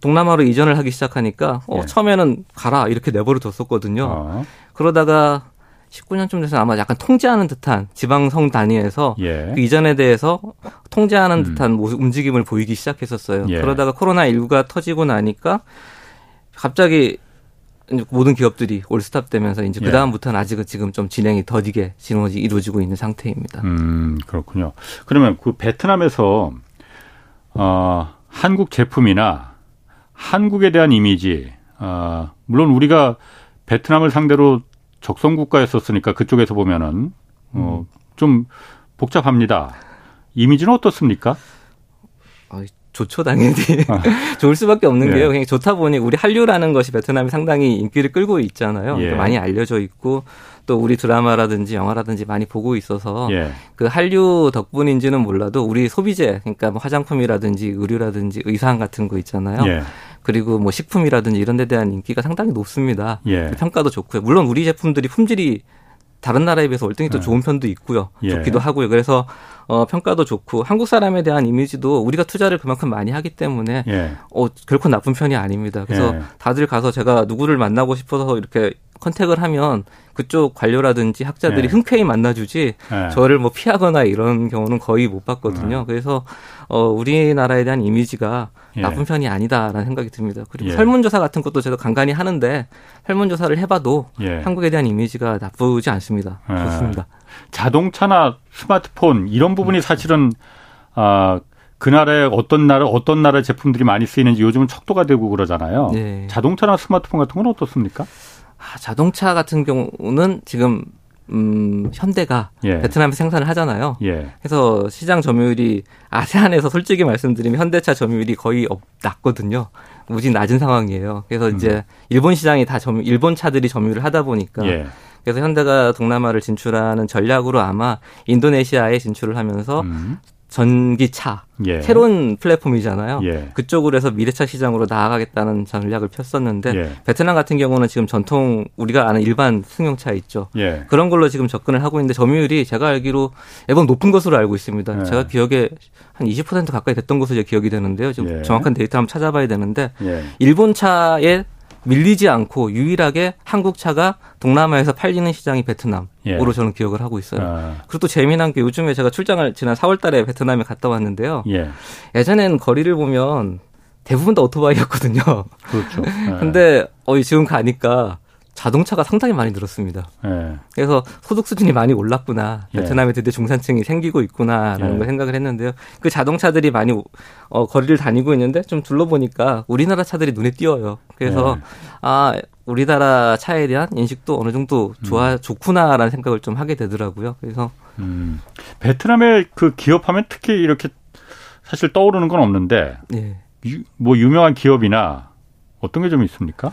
C: 동남아로 이전을 하기 시작하니까 어, 예. 처음에는 가라 이렇게 내버려 뒀었거든요. 어. 그러다가 19년쯤 돼서 아마 약간 통제하는 듯한 지방성 단위에서 예. 그 이전에 대해서 통제하는 음. 듯한 움직임을 보이기 시작했었어요. 예. 그러다가 코로나 19가 터지고 나니까 갑자기 모든 기업들이 올스탑 되면서 이제 그 예. 다음부터는 아직은 지금 좀 진행이 더디게 진행이 이루어지고 있는 상태입니다.
A: 음 그렇군요. 그러면 그 베트남에서 어, 한국 제품이나 한국에 대한 이미지, 어, 물론 우리가 베트남을 상대로 적성 국가였었으니까 그쪽에서 보면은 어, 음. 좀 복잡합니다. 이미지는 어떻습니까?
C: 어, 좋죠 당연히 어. 좋을 수밖에 없는 예. 게요. 그냥 좋다 보니 우리 한류라는 것이 베트남이 상당히 인기를 끌고 있잖아요. 예. 많이 알려져 있고 또 우리 드라마라든지 영화라든지 많이 보고 있어서 예. 그 한류 덕분인지는 몰라도 우리 소비재 그러니까 뭐 화장품이라든지 의류라든지 의상 같은 거 있잖아요. 예. 그리고 뭐 식품이라든지 이런 데 대한 인기가 상당히 높습니다. 예. 평가도 좋고요. 물론 우리 제품들이 품질이 다른 나라에 비해서 월등히 더 네. 좋은 편도 있고요. 예. 좋기도 하고요. 그래서 어, 평가도 좋고 한국 사람에 대한 이미지도 우리가 투자를 그만큼 많이 하기 때문에 예. 어, 결코 나쁜 편이 아닙니다. 그래서 예. 다들 가서 제가 누구를 만나고 싶어서 이렇게 컨택을 하면 그쪽 관료라든지 학자들이 네. 흔쾌히 만나주지 네. 저를 뭐 피하거나 이런 경우는 거의 못 봤거든요. 네. 그래서 어 우리나라에 대한 이미지가 예. 나쁜 편이 아니다라는 생각이 듭니다. 그리고 예. 설문조사 같은 것도 제가 간간히 하는데 설문조사를 해봐도 예. 한국에 대한 이미지가 나쁘지 않습니다. 예. 좋습니다.
A: 자동차나 스마트폰 이런 부분이 음. 사실은 아 그 나라에 어떤 나라 어떤 나라 제품들이 많이 쓰이는지 요즘은 척도가 되고 그러잖아요. 네. 자동차나 스마트폰 같은 건 어떻습니까?
C: 아, 자동차 같은 경우는 지금 음, 현대가 예. 베트남에 생산을 하잖아요. 예. 그래서 시장 점유율이 아세안에서 솔직히 말씀드리면 현대차 점유율이 거의 없, 낮거든요. 무지 낮은 상황이에요. 그래서 음. 이제 일본 시장이 다 점유, 일본 차들이 점유를 하다 보니까 예. 그래서 현대가 동남아를 진출하는 전략으로 아마 인도네시아에 진출을 하면서 음. 전기차 예. 새로운 플랫폼이잖아요. 예. 그쪽으로 해서 미래차 시장으로 나아가겠다는 전략을 폈었는데 예. 베트남 같은 경우는 지금 전통 우리가 아는 일반 승용차 있죠. 예. 그런 걸로 지금 접근을 하고 있는데 점유율이 제가 알기로 매번 높은 것으로 알고 있습니다. 예. 제가 기억에 한 20% 가까이 됐던 것으로 기억이 되는데요. 지금 예. 정확한 데이터 한번 찾아봐야 되는데 일본 차에 밀리지 않고 유일하게 한국 차가 동남아에서 팔리는 시장이 베트남으로 예. 저는 기억을 하고 있어요. 아. 그리고 또 재미난 게 요즘에 제가 출장을 지난 4월 달에 베트남에 갔다 왔는데요. 예. 예전엔 거리를 보면 대부분 다 오토바이였거든요. 그렇죠. 예. (laughs) 근데 어 지금 가니까 자동차가 상당히 많이 늘었습니다. 예. 그래서 소득 수준이 많이 올랐구나. 예. 베트남에 드디어 중산층이 생기고 있구나라는 예. 걸 생각을 했는데요. 그 자동차들이 많이 어, 거리를 다니고 있는데 좀 둘러보니까 우리나라 차들이 눈에 띄어요. 그래서 예. 아 우리나라 차에 대한 인식도 어느 정도 좋아 음. 좋구나라는 생각을 좀 하게 되더라고요. 그래서 음.
A: 베트남의 그 기업하면 특히 이렇게 사실 떠오르는 건 없는데 예. 유, 뭐 유명한 기업이나 어떤 게 좀 있습니까?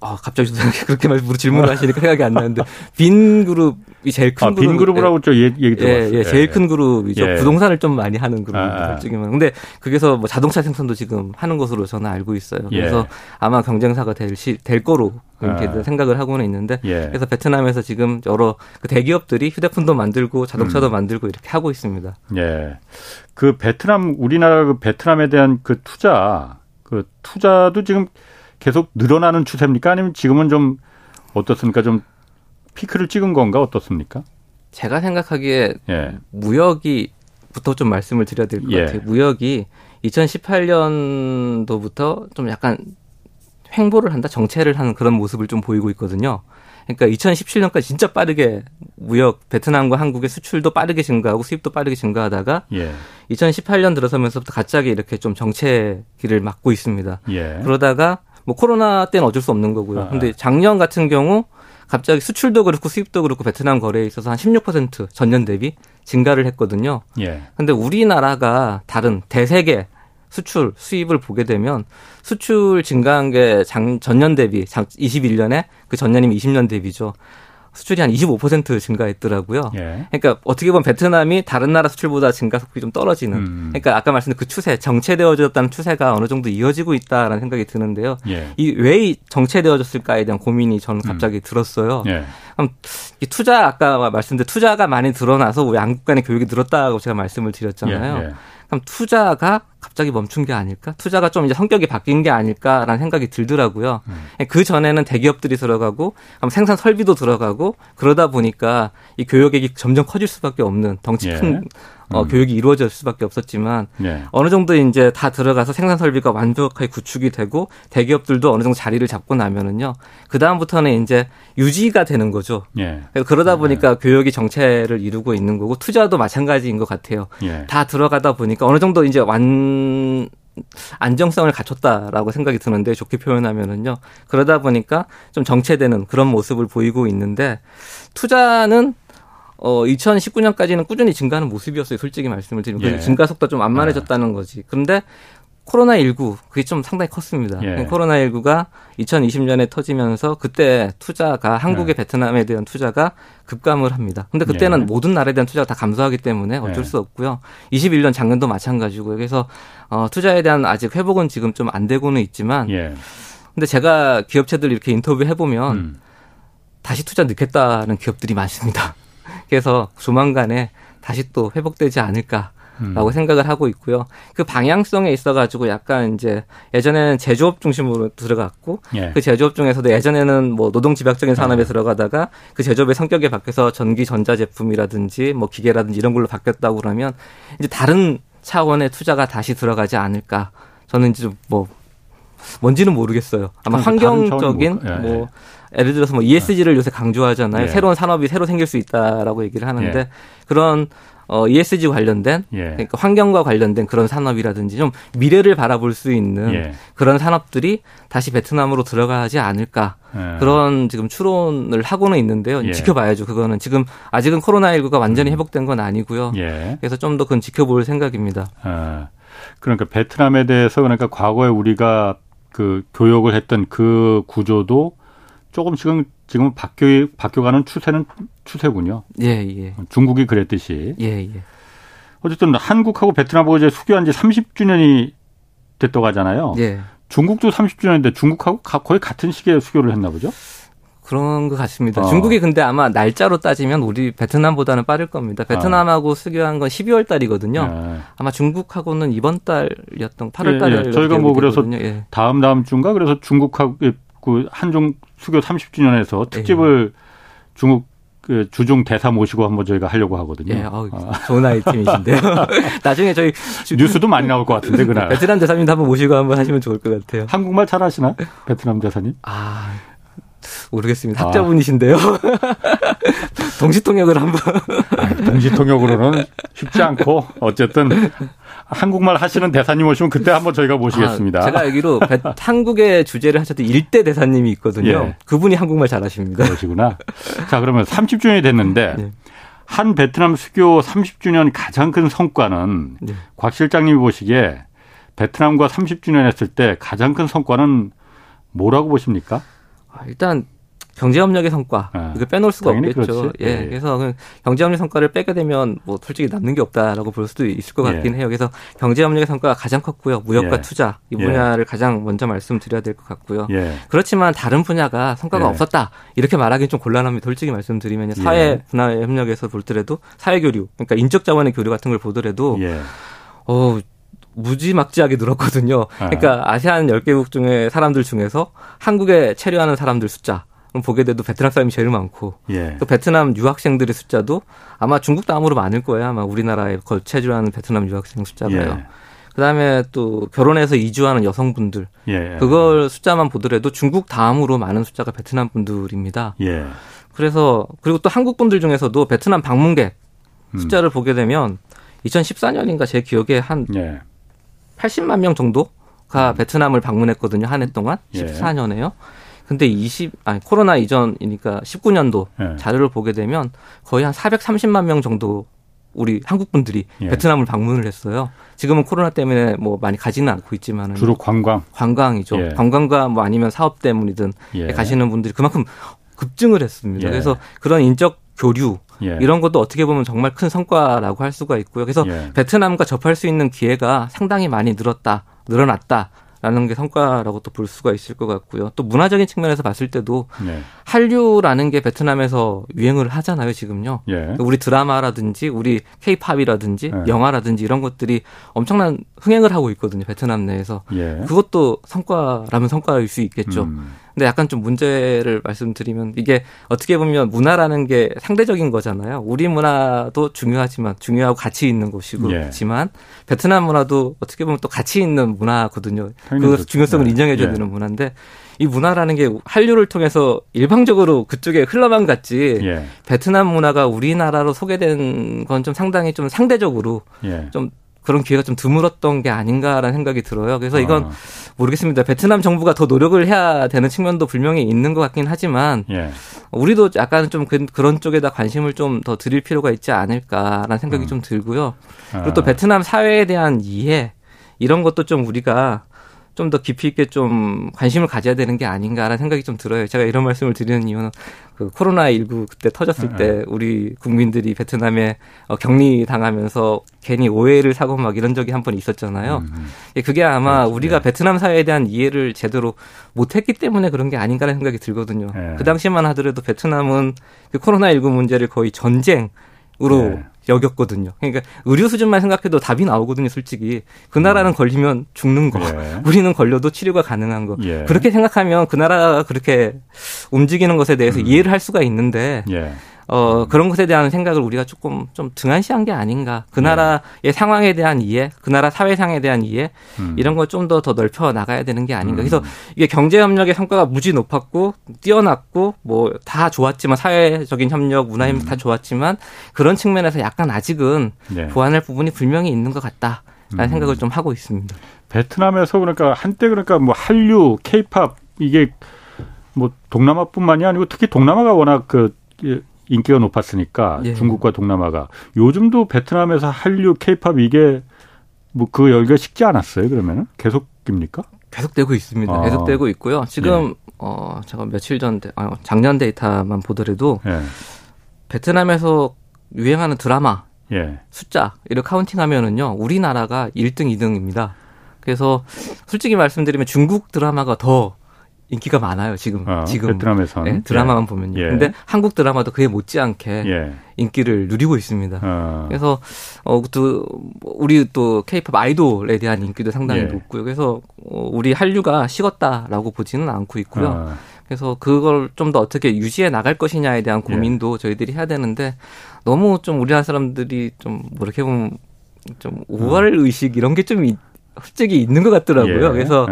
C: 아, 갑자기 (laughs) 그렇게 말 질문을 하시니까 생각이 안 나는데 (laughs) 빈 그룹이 제일 큰 아, 그룹.
A: 빈 그룹이라고 저 얘기 들어봤어요.
C: 예, 예, 제일 큰 그룹이죠. 예. 부동산을 좀 많이 하는 그룹입니다. 아, 아. 솔직히만. 근데 거기서 뭐 자동차 생산도 지금 하는 것으로 저는 알고 있어요. 예. 그래서 예. 아마 경쟁사가 될, 시, 될 거로 이렇게 아. 생각을 하고는 있는데 예. 그래서 베트남에서 지금 여러 그 대기업들이 휴대폰도 만들고 자동차도 음. 만들고 이렇게 하고 있습니다.
A: 예. 그 베트남 우리나라 그 베트남에 대한 그 투자 그 투자도 지금 계속 늘어나는 추세입니까? 아니면 지금은 좀 어떻습니까? 좀 피크를 찍은 건가 어떻습니까?
C: 제가 생각하기에 예. 무역이부터 좀 말씀을 드려야 될것 예. 같아요. 무역이 2018년도부터 좀 약간 횡보를 한다, 정체를 하는 그런 모습을 좀 보이고 있거든요. 그러니까 2017년까지 진짜 빠르게 무역 베트남과 한국의 수출도 빠르게 증가하고 수입도 빠르게 증가하다가 예. 2018년 들어서면서부터 갑자기 이렇게 좀 정체기를 맞고 있습니다. 예. 그러다가 뭐 코로나 때는 어쩔 수 없는 거고요. 아. 근데 작년 같은 경우 갑자기 수출도 그렇고 수입도 그렇고 베트남 거래에 있어서 한 16% 전년 대비 증가를 했거든요. 예. 근데 우리나라가 다른 대세계 수출 수입을 보게 되면 수출 증가한 게 장, 전년 대비 21년에 그 전년이면 20년 대비죠. 수출이 한 25% 증가했더라고요. 예. 그러니까 어떻게 보면 베트남이 다른 나라 수출보다 증가 속도가 좀 떨어지는. 음. 그러니까 아까 말씀드린 그 추세, 정체되어졌다는 추세가 어느 정도 이어지고 있다라는 생각이 드는데요. 예. 이왜 정체되어졌을까에 대한 고민이 저는 음. 갑자기 음. 들었어요. 예. 그럼 이 투자 아까 말씀드린 투자가 많이 드러나서 우리 양국 간의 교육이 늘었다고 제가 말씀을 드렸잖아요. 예, 예. 그럼 투자가 갑자기 멈춘 게 아닐까? 투자가 좀 이제 성격이 바뀐 게 아닐까라는 생각이 들더라고요. 음. 그 전에는 대기업들이 들어가고 생산 설비도 들어가고 그러다 보니까 이 교육액이 점점 커질 수밖에 없는 덩치 큰 예. 어, 음. 교육이 이루어질 수밖에 없었지만 예. 어느 정도 이제 다 들어가서 생산 설비가 완벽하게 구축이 되고 대기업들도 어느 정도 자리를 잡고 나면은요 그 다음부터는 이제 유지가 되는 거죠. 예. 그러다 네. 보니까 예. 교육이 정체를 이루고 있는 거고 투자도 마찬가지인 것 같아요. 예. 다 들어가다 보니까 어느 정도 이제 완 안정성을 갖췄다라고 생각이 드는데 좋게 표현하면은요. 그러다 보니까 좀 정체되는 그런 모습을 보이고 있는데 투자는 어 2019년까지는 꾸준히 증가하는 모습이었어요. 솔직히 말씀을 드리면 예. 증가 속도가 좀 완만해졌다는 거지. 그런데 코로나19 그게 좀 상당히 컸습니다. 예. 코로나19가 2020년에 터지면서 그때 투자가 한국의 예. 베트남에 대한 투자가 급감을 합니다. 근데 그때는 예. 모든 나라에 대한 투자가 다 감소하기 때문에 어쩔 예. 수 없고요. 21년 작년도 마찬가지고 그래서 어 투자에 대한 아직 회복은 지금 좀 안 되고는 있지만 예. 근데 제가 기업체들 이렇게 인터뷰 해 보면 음. 다시 투자 넣겠다는 기업들이 많습니다. (laughs) 그래서 조만간에 다시 또 회복되지 않을까. 라고 음. 생각을 하고 있고요. 그 방향성에 있어가지고 약간 이제 예전에는 제조업 중심으로 들어갔고 예. 그 제조업 중에서도 예전에는 뭐 노동 집약적인 산업에 예. 들어가다가 그 제조업의 성격이 바뀌어서 전기 전자 제품이라든지 뭐 기계라든지 이런 걸로 바뀌었다고 그러면 이제 다른 차원의 투자가 다시 들어가지 않을까. 저는 이제 뭐 뭔지는 모르겠어요. 아마 환경적인 뭐, 예. 뭐 예를 들어서 뭐 ESG를 요새 강조하잖아요. 예. 새로운 산업이 새로 생길 수 있다라고 얘기를 하는데 예. 그런 어, ESG 관련된 예. 그러니까 환경과 관련된 그런 산업이라든지 좀 미래를 바라볼 수 있는 예. 그런 산업들이 다시 베트남으로 들어가지 않을까 예. 그런 지금 추론을 하고는 있는데요. 예. 지켜봐야죠. 그거는 지금 아직은 코로나19가 완전히 음. 회복된 건 아니고요. 예. 그래서 좀 더 그건 지켜볼 생각입니다. 아,
A: 그러니까 베트남에 대해서 그러니까 과거에 우리가 그 교역을 했던 그 구조도 조금씩은 지금 바뀌어 바뀌어가는 추세는 추세군요. 예, 예. 중국이 그랬듯이. 예, 예. 어쨌든 한국하고 베트남하고 이제 수교한 지 30주년이 됐다고 하잖아요. 예. 중국도 30주년인데 중국하고 거의 같은 시기에 수교를 했나 보죠?
C: 그런 것 같습니다. 어. 중국이 근데 아마 날짜로 따지면 우리 베트남보다는 빠를 겁니다. 베트남하고 어. 수교한 건 12월 달이거든요. 예. 아마 중국하고는 이번 달이었던 8월 달에 예,
A: 예. 저희가 뭐 그래서 예. 다음 다음 주인가 그래서 중국하고 그 한중 수교 30주년에서 특집을 예. 중국 그 주중 대사 모시고 한번 저희가 하려고 하거든요. 예, 어,
C: 좋은 아이템이신데요. (laughs) 나중에 저희 (laughs)
A: 뉴스도 많이 나올 것 같은데 그날.
C: 베트남 대사님도 한번 모시고 한번 하시면 좋을 것 같아요.
A: 한국말 잘하시나? 베트남 대사님?
C: 아 모르겠습니다. 학자분이신데요. 아. (laughs) 동시통역을 한번.
A: 동시통역으로는 쉽지 않고 어쨌든 한국말 하시는 대사님 오시면 그때 한번 저희가 모시겠습니다. 아,
C: 제가 알기로 (laughs) 한국의 주제를 하셨던 일대 대사님이 있거든요. 예. 그분이 한국말 잘하십니다.
A: 그러시구나. 자 그러면 30주년이 됐는데 네. 한 베트남 수교 30주년 가장 큰 성과는 네. 곽 실장님이 보시기에 베트남과 30주년 했을 때 가장 큰 성과는 뭐라고 보십니까?
C: 아, 일단 경제협력의 성과 아, 이거 빼놓을 수가 없겠죠. 예, 예. 그래서 그 경제협력 성과를 빼게 되면 뭐 솔직히 남는 게 없다라고 볼 수도 있을 것 같긴 예. 해요. 그래서 경제협력의 성과가 가장 컸고요. 무역과 예. 투자 이 예. 분야를 가장 먼저 말씀드려야 될 것 같고요. 예. 그렇지만 다른 분야가 성과가 예. 없었다 이렇게 말하기는 좀 곤란합니다. 솔직히 말씀드리면 사회 분야 협력에서 볼더라도 사회 교류, 그러니까 인적 자원의 교류 같은 걸 보더라도 어. 무지막지하게 늘었거든요. 아. 그러니까 아세안 10개국 중에 사람들 중에서 한국에 체류하는 사람들 숫자 보게 돼도 베트남 사람이 제일 많고 예. 또 베트남 유학생들의 숫자도 아마 중국 다음으로 많을 거예요. 아마 우리나라에 거체주하는 베트남 유학생 숫자가요. 예. 그다음에 또 결혼해서 이주하는 여성분들 예. 그걸 숫자만 보더라도 중국 다음으로 많은 숫자가 베트남 분들입니다. 예. 그래서 그리고 또 한국 분들 중에서도 베트남 방문객 음. 숫자를 음. 보게 되면 2014년인가 제 기억에 한 80만 명 정도가 음. 베트남을 방문했거든요 한 해 동안 14년에요. 예. 근데 20 아니 코로나 이전이니까 19년도 예. 자료를 보게 되면 거의 한 430만 명 정도 우리 한국 분들이 예. 베트남을 방문을 했어요. 지금은 코로나 때문에 뭐 많이 가지는 않고 있지만
A: 주로 관광
C: 관광이죠. 예. 관광과 뭐 아니면 사업 때문이든 예. 가시는 분들이 그만큼 급증을 했습니다. 예. 그래서 그런 인적 교류 예. 이런 것도 어떻게 보면 정말 큰 성과라고 할 수가 있고요. 그래서 베트남과 접할 수 있는 기회가 상당히 많이 늘었다, 늘어났다. 라는 게 성과라고 또 볼 수가 있을 것 같고요. 또 문화적인 측면에서 봤을 때도 네. 한류라는 게 베트남에서 유행을 하잖아요, 지금요. 예. 우리 드라마라든지 우리 케이팝이라든지 예. 영화라든지 이런 것들이 엄청난 흥행을 하고 있거든요, 베트남 내에서. 예. 그것도 성과라면 성과일 수 있겠죠. 음. 근데 약간 좀 문제를 말씀드리면 이게 어떻게 보면 문화라는 게 상대적인 거잖아요. 우리 문화도 중요하지만 중요하고 가치 있는 곳이지만 예. 베트남 문화도 어떻게 보면 또 가치 있는 문화거든요. 그 그렇죠. 중요성을 네. 인정해줘야 예. 되는 문화인데 이 문화라는 게 한류를 통해서 일방적으로 그쪽에 흘러만 갔지 예. 베트남 문화가 우리나라로 소개된 건 좀 상당히 좀 상대적으로 예. 좀 그런 기회가 좀 드물었던 게 아닌가라는 생각이 들어요. 그래서 이건 아. 모르겠습니다. 베트남 정부가 더 노력을 해야 되는 측면도 분명히 있는 것 같긴 하지만 예. 우리도 약간 좀 그, 런 쪽에다 관심을 좀 더 드릴 필요가 있지 않을까라는 생각이 음. 좀 들고요. 그리고 또 아. 베트남 사회에 대한 이해 이런 것도 좀 우리가 좀 더 깊이 있게 좀 관심을 가져야 되는 게 아닌가라는 생각이 좀 들어요. 제가 이런 말씀을 드리는 이유는 그 코로나 19 그때 터졌을 때 네. 우리 국민들이 베트남에 어, 격리 당하면서 괜히 오해를 사고 막 이런 적이 한 번 있었잖아요. 음, 음. 그게 아마 네. 우리가 베트남 사회에 대한 이해를 제대로 못했기 때문에 그런 게 아닌가라는 생각이 들거든요. 네. 그 당시만 하더라도 베트남은 그 코로나 19 문제를 거의 전쟁 으로 네. 여겼거든요. 그러니까 의료 수준만 생각해도 답이 나오거든요, 솔직히. 그 나라는 음. 걸리면 죽는 거. 예. (laughs) 우리는 걸려도 치료가 가능한 거. 예. 그렇게 생각하면 그 나라가 그렇게 움직이는 것에 대해서 음. 이해를 할 수가 있는데 예. 어, 그런 것에 대한 생각을 우리가 조금 좀 등한시한 게 아닌가. 그 네. 나라의 네. 상황에 대한 이해, 그 나라 사회상에 대한 이해, 음. 이런 걸 좀 더더 넓혀 나가야 되는 게 아닌가. 음. 그래서 이게 경제협력의 성과가 무지 높았고, 뛰어났고, 뭐 다 좋았지만, 사회적인 협력, 문화 협력 음. 다 좋았지만, 그런 측면에서 약간 아직은 네. 보완할 부분이 분명히 있는 것 같다. 라는 음. 생각을 좀 하고 있습니다.
A: 베트남에서 그러니까 한때 그러니까 뭐 한류, 케이팝, 이게 뭐 동남아뿐만이 아니고 특히 동남아가 워낙 그 인기가 높았으니까 예. 중국과 동남아가 요즘도 베트남에서 한류, 케이팝 이게 뭐 그 열기가 식지 않았어요. 그러면은 계속입니까?
C: 계속되고 있습니다. 아. 계속되고 있고요. 지금 예. 어 제가 며칠 전 아, 작년 데이터만 보더라도 예. 베트남에서 유행하는 드라마 예. 숫자 이렇게 카운팅하면은요 우리나라가 1등, 2등입니다. 그래서 솔직히 말씀드리면 중국 드라마가 더 인기가 많아요 지금 어, 지금
A: 베트남에서
C: 네, 드라마만 예. 보면요. 예. 근데 한국 드라마도 그에 못지않게 예. 인기를 누리고 있습니다. 어. 그래서 어또 우리 또 케이팝 아이돌에 대한 인기도 상당히 예. 높고요. 그래서 어, 우리 한류가 식었다라고 보지는 않고 있고요. 어. 그래서 그걸 좀 더 어떻게 유지해 나갈 것이냐에 대한 고민도 예. 저희들이 해야 되는데 너무 좀 우리나라 사람들이 좀 뭐 이렇게 보면 좀 우월 의식 이런 게 좀 솔직히 있는 것 같더라고요. 예. 그래서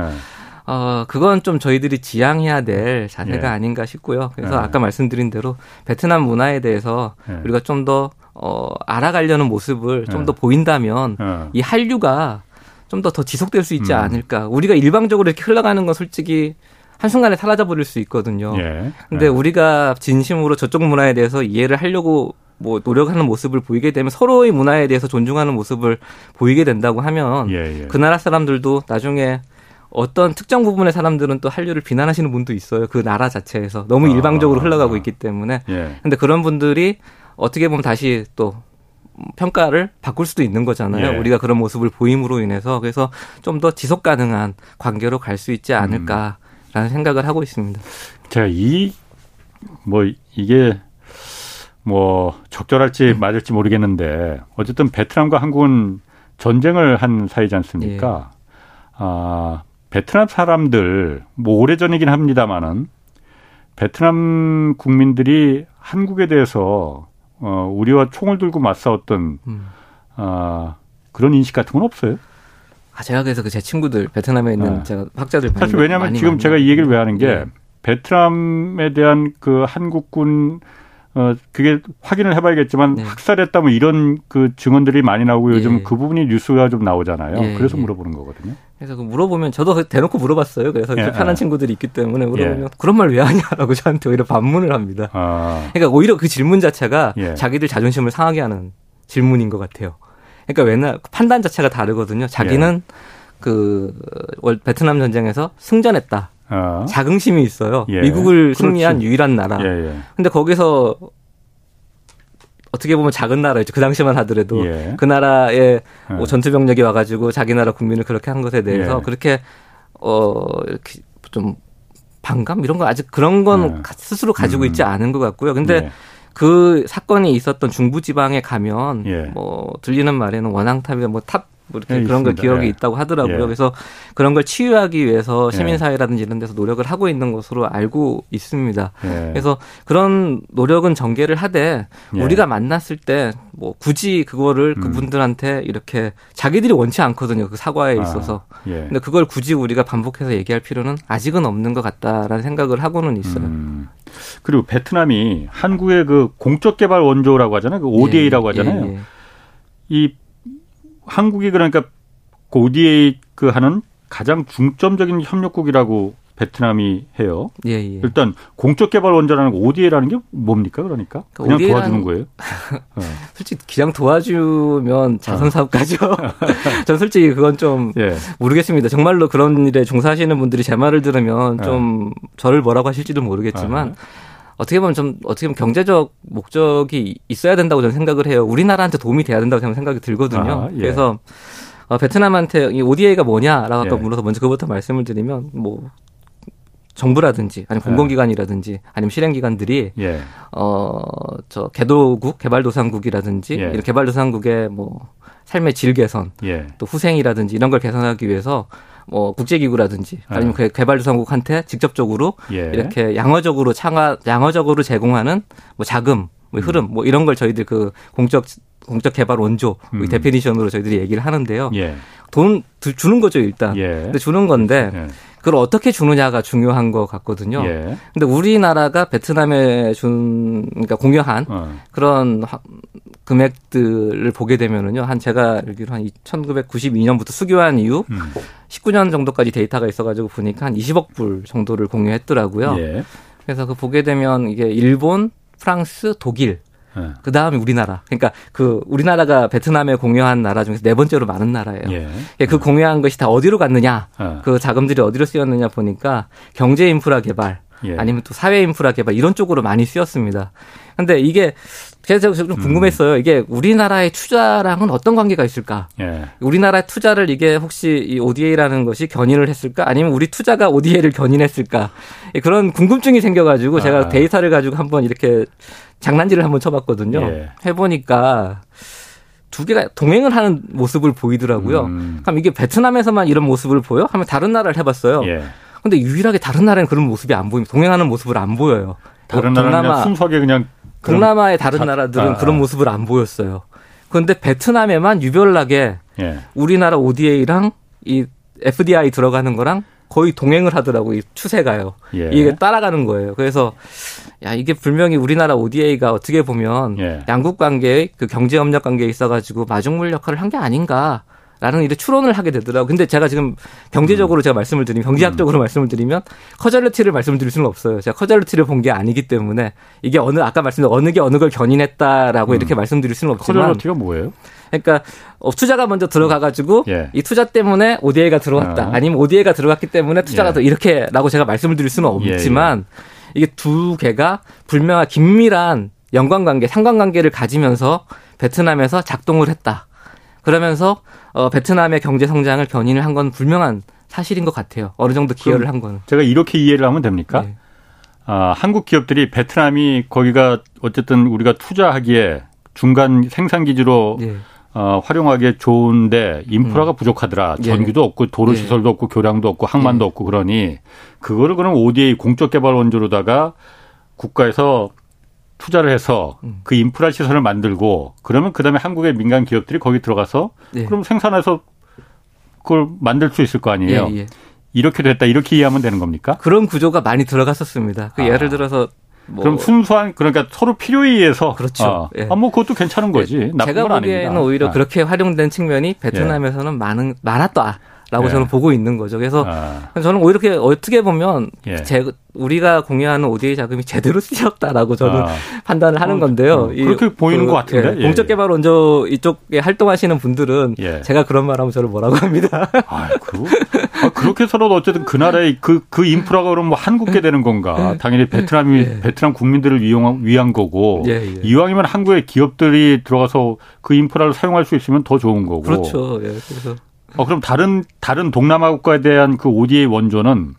C: 어, 그건 좀 저희들이 지향해야 될 자세가 예. 아닌가 싶고요. 그래서 예. 아까 말씀드린 대로 베트남 문화에 대해서 예. 우리가 좀 더, 어, 알아가려는 모습을 좀더 예. 보인다면 예. 이 한류가 좀더더 지속될 수 있지 음. 않을까. 우리가 일방적으로 이렇게 흘러가는 건 솔직히 한순간에 사라져 버릴 수 있거든요. 예. 근데 우리가 진심으로 저쪽 문화에 대해서 이해를 하려고 뭐 노력하는 모습을 보이게 되면 서로의 문화에 대해서 존중하는 모습을 보이게 된다고 하면 그 나라 사람들도 나중에 어떤 특정 부분의 사람들은 또 한류를 비난하시는 분도 있어요. 그 나라 자체에서 너무 아. 일방적으로 아, 흘러가고 있기 때문에. 예. 근데 그런 분들이 어떻게 보면 다시 또 평가를 바꿀 수도 있는 거잖아요. 예. 우리가 그런 모습을 보임으로 인해서 그래서 좀 더 지속 가능한 관계로 갈 수 있지 않을까라는 음. 생각을 하고 있습니다.
A: 제가 이 뭐 이게 뭐 적절할지 음. 맞을지 모르겠는데 어쨌든 베트남과 한국은 전쟁을 한 사이지 않습니까? 예. 아 베트남 사람들 뭐 오래전이긴 합니다마는 베트남 국민들이 한국에 대해서 어 우리와 총을 들고 맞싸웠던 음. 아 그런 인식 같은 건 없어요?
C: 아 제가 그래서 그 제 친구들 베트남에 있는 네. 제가 학자들
A: 사실 왜냐하면 지금 제가 이 얘기를 왜 하는 게 네. 베트남에 대한 그 한국군 어 그게 확인을 해봐야겠지만 네. 학살했다 뭐 이런 그 증언들이 많이 나오고 요즘 예. 그 부분이 뉴스가 좀 나오잖아요. 예. 그래서 예. 물어보는 거거든요.
C: 그래서 그 물어보면 저도 대놓고 물어봤어요. 그래서 예. 편한 친구들이 있기 때문에 물어보면 예. 그런 말 왜 하냐라고 (laughs) 저한테 오히려 반문을 합니다. 아. 그러니까 오히려 그 질문 자체가 예. 자기들 자존심을 상하게 하는 질문인 것 같아요. 그러니까 맨날 판단 자체가 다르거든요. 자기는 그 베트남 전쟁에서 승전했다. 어. 자긍심이 있어요. 예. 미국을 승리한 그렇지. 유일한 나라. 예, 예. 근데 거기서 어떻게 보면 작은 나라였죠. 그 당시만 하더라도 예. 그 나라에 뭐 예. 전투 병력이 와가지고 자기 나라 국민을 그렇게 한 것에 대해서 예. 그렇게 어 이렇게 좀 반감 이런 거 아직 그런 건 네. 스스로 가지고 음. 있지 않은 것 같고요. 근데 네. 그 사건이 있었던 중부 지방에 가면 예. 뭐 들리는 말에는 원앙탑이 뭐탑 뭐 이렇게 네, 그런 걸 기억이 예. 있다고 하더라고요. 예. 그래서 그런 걸 치유하기 위해서 예. 시민사회라든지 이런 데서 노력을 하고 있는 것으로 알고 있습니다. 예. 그래서 그런 노력은 전개를 하되 예. 우리가 만났을 때 뭐 굳이 그거를 음. 그분들한테 이렇게 자기들이 원치 않거든요. 그 사과에 아, 있어서. 아, 근데 그걸 굳이 우리가 반복해서 얘기할 필요는 아직은 없는 것 같다라는 생각을 하고는 있어요. 음.
A: 그리고 베트남이 한국의 그 공적 개발 원조라고 하잖아요. 그 ODA라고 하잖아요. 이 한국이 그러니까 그 ODA 그 하는 가장 중점적인 협력국이라고 베트남이 해요. 예, 예. 일단 공적 개발 원자라는 ODA라는 게 뭡니까? 그러니까 그냥 도와주는 거예요. (laughs)
C: 어. 솔직히 그냥 도와주면 자선 사업가죠. (laughs) (laughs) 전 솔직히 그건 좀 예. 모르겠습니다. 정말로 그런 일에 종사하시는 분들이 제 말을 들으면 좀 예. 저를 뭐라고 하실지도 모르겠지만 아. 어떻게 보면 좀 어떻게 보면 경제적 목적이 있어야 된다고 저는 생각을 해요. 우리나라한테 도움이 돼야 된다고 저는 생각이 들거든요. 아, 예. 그래서 어, 베트남한테 이 ODA가 뭐냐라고 아까 예. 물어서 먼저 그부터 말씀을 드리면 뭐 정부라든지 아니면 예. 공공기관이라든지 아니면 실행기관들이 예. 어저 개도국 개발도상국이라든지 예. 이런 개발도상국의 뭐 삶의 질 개선 예. 또 후생이라든지 이런 걸 개선하기 위해서 뭐 국제기구라든지 아니면 네. 개발도상국한테 직접적으로 예. 이렇게 양어적으로 창화 양어적으로 제공하는 뭐 자금, 뭐 흐름, 뭐 이런 걸 저희들 그 공적 공적 개발 원조 음. definition으로 저희들이 얘기를 하는데요. 예. 돈 주는 거죠 일단. 예. 근데 주는 건데 예. 그걸 어떻게 주느냐가 중요한 것 같거든요. 예. 근데 우리나라가 베트남에 준 그러니까 공여한 어. 그런 금액들을 보게 되면은요. 한 제가 알기로 한 1992년부터 수교한 이후 음. 19년 정도까지 데이터가 있어가지고 보니까 한 20억 불 정도를 공여했더라고요. 예. 그래서 그 보게 되면 이게 일본, 프랑스, 독일 예. 그 다음에 우리나라. 그러니까 그 우리나라가 베트남에 공유한 나라 중에서 네 번째로 많은 나라예요. 예. 그 공유한 것이 다 어디로 갔느냐, 예. 그 자금들이 어디로 쓰였느냐 보니까 경제 인프라 개발, 예. 아니면 또 사회 인프라 개발 이런 쪽으로 많이 쓰였습니다. 근데 이게 그래서 좀 음. 궁금했어요. 이게 우리나라의 투자랑은 어떤 관계가 있을까? 예. 우리나라의 투자를 이게 혹시 이 ODA라는 것이 견인을 했을까? 아니면 우리 투자가 ODA를 견인했을까? 그런 궁금증이 생겨가지고 제가 아. 데이터를 가지고 한번 이렇게 장난질을 한번 쳐봤거든요. 예. 해보니까 두 개가 동행을 하는 모습을 보이더라고요. 음. 그럼 이게 베트남에서만 이런 모습을 보여? 하면 다른 나라를 해봤어요. 예. 근데 유일하게 다른 나라는 그런 모습이 안 보입니다. 동행하는 모습을 안 보여요.
A: 다른 나라는 동남아, 순수하게 그냥
C: 동남아의 다른 자, 나라들은 아, 그런 모습을 안 보였어요. 그런데 베트남에만 유별나게 예. 우리나라 ODA랑 이 FDI 들어가는 거랑 거의 동행을 하더라고 이 추세가요. 예. 이게 따라가는 거예요. 그래서 야 이게 분명히 우리나라 ODA가 어떻게 보면 예. 양국 관계의 그 경제 협력 관계에 있어 가지고 마중물 역할을 한 게 아닌가. 라는 일에 추론을 하게 되더라고요. 근데 제가 지금 경제적으로 음. 제가 말씀을 드리면, 경제학적으로 음. 말씀을 드리면, causality를 말씀을 드릴 수는 없어요. 제가 causality를 본 게 아니기 때문에, 이게 어느, 아까 말씀드린 어느 게 어느 걸 견인했다라고 음. 이렇게 말씀드릴 수는 없지만.
A: causality가 뭐예요?
C: 그러니까, 어, 투자가 먼저 들어가가지고, 예. 이 투자 때문에 ODA가 들어왔다. 아. 아니면 ODA가 들어갔기 때문에 투자가 예. 더 이렇게 라고 제가 말씀을 드릴 수는 예, 없지만, 예. 이게 두 개가 불명한 긴밀한 연관관계, 상관관계를 가지면서 베트남에서 작동을 했다. 그러면서 어, 베트남의 경제 성장을 견인을 한 건 분명한 사실인 것 같아요. 어느 정도 기여를 한 거는.
A: 제가 이렇게 이해를 하면 됩니까? 네. 아, 한국 기업들이 베트남이 거기가 어쨌든 우리가 투자하기에 중간 생산 기지로 네. 어, 활용하기에 좋은데 인프라가 음. 부족하더라. 네. 전기도 네. 없고 도로 시설도 없고 교량도 없고 항만도 네. 없고 그러니 그거를 그럼 ODA 공적 개발 원조로다가 국가에서 투자를 해서 음. 그 인프라 시설을 만들고 그러면 그다음에 한국의 민간 기업들이 거기 들어가서 네. 그럼 생산해서 그걸 만들 수 있을 거 아니에요. 예, 예. 이렇게 됐다 이렇게 이해하면 되는 겁니까?
C: 그런 구조가 많이 들어갔었습니다. 그 아. 예를 들어서
A: 뭐 그럼 순수한 그러니까 서로 필요에 의해서 그렇죠. 아, 예. 아, 뭐 그것도 괜찮은 거지. 예.
C: 제가 보기에는 아닙니다. 오히려 아. 그렇게 활용된 측면이 베트남에서는 예. 많은 많았다. 라고 예. 저는 보고 있는 거죠. 그래서 아. 저는 오히려 이렇게 어떻게 보면 예. 제, 우리가 공유하는 ODA 자금이 제대로 (laughs) 쓰였다라고 저는 아. 판단을 하는 어, 건데요. 어,
A: 그렇게 보이는 그, 것 같은데.
C: 예, 공적개발 원조 이쪽에 활동하시는 분들은 예. 제가 그런 말하면 저를 뭐라고 합니다. (laughs)
A: 아, 그, 아, 그렇게 해서라도 어쨌든 그 나라의 그, 그 인프라가 그럼 뭐 한국게 되는 건가. 당연히 베트남이, 예. 베트남 국민들을 위한, 위한 거고. 예, 예. 이왕이면 한국의 기업들이 들어가서 그 인프라를 사용할 수 있으면 더 좋은 거고.
C: 그렇죠. 예, 그래서.
A: 어 그럼 다른 다른 동남아 국가에 대한 그 ODA 원조는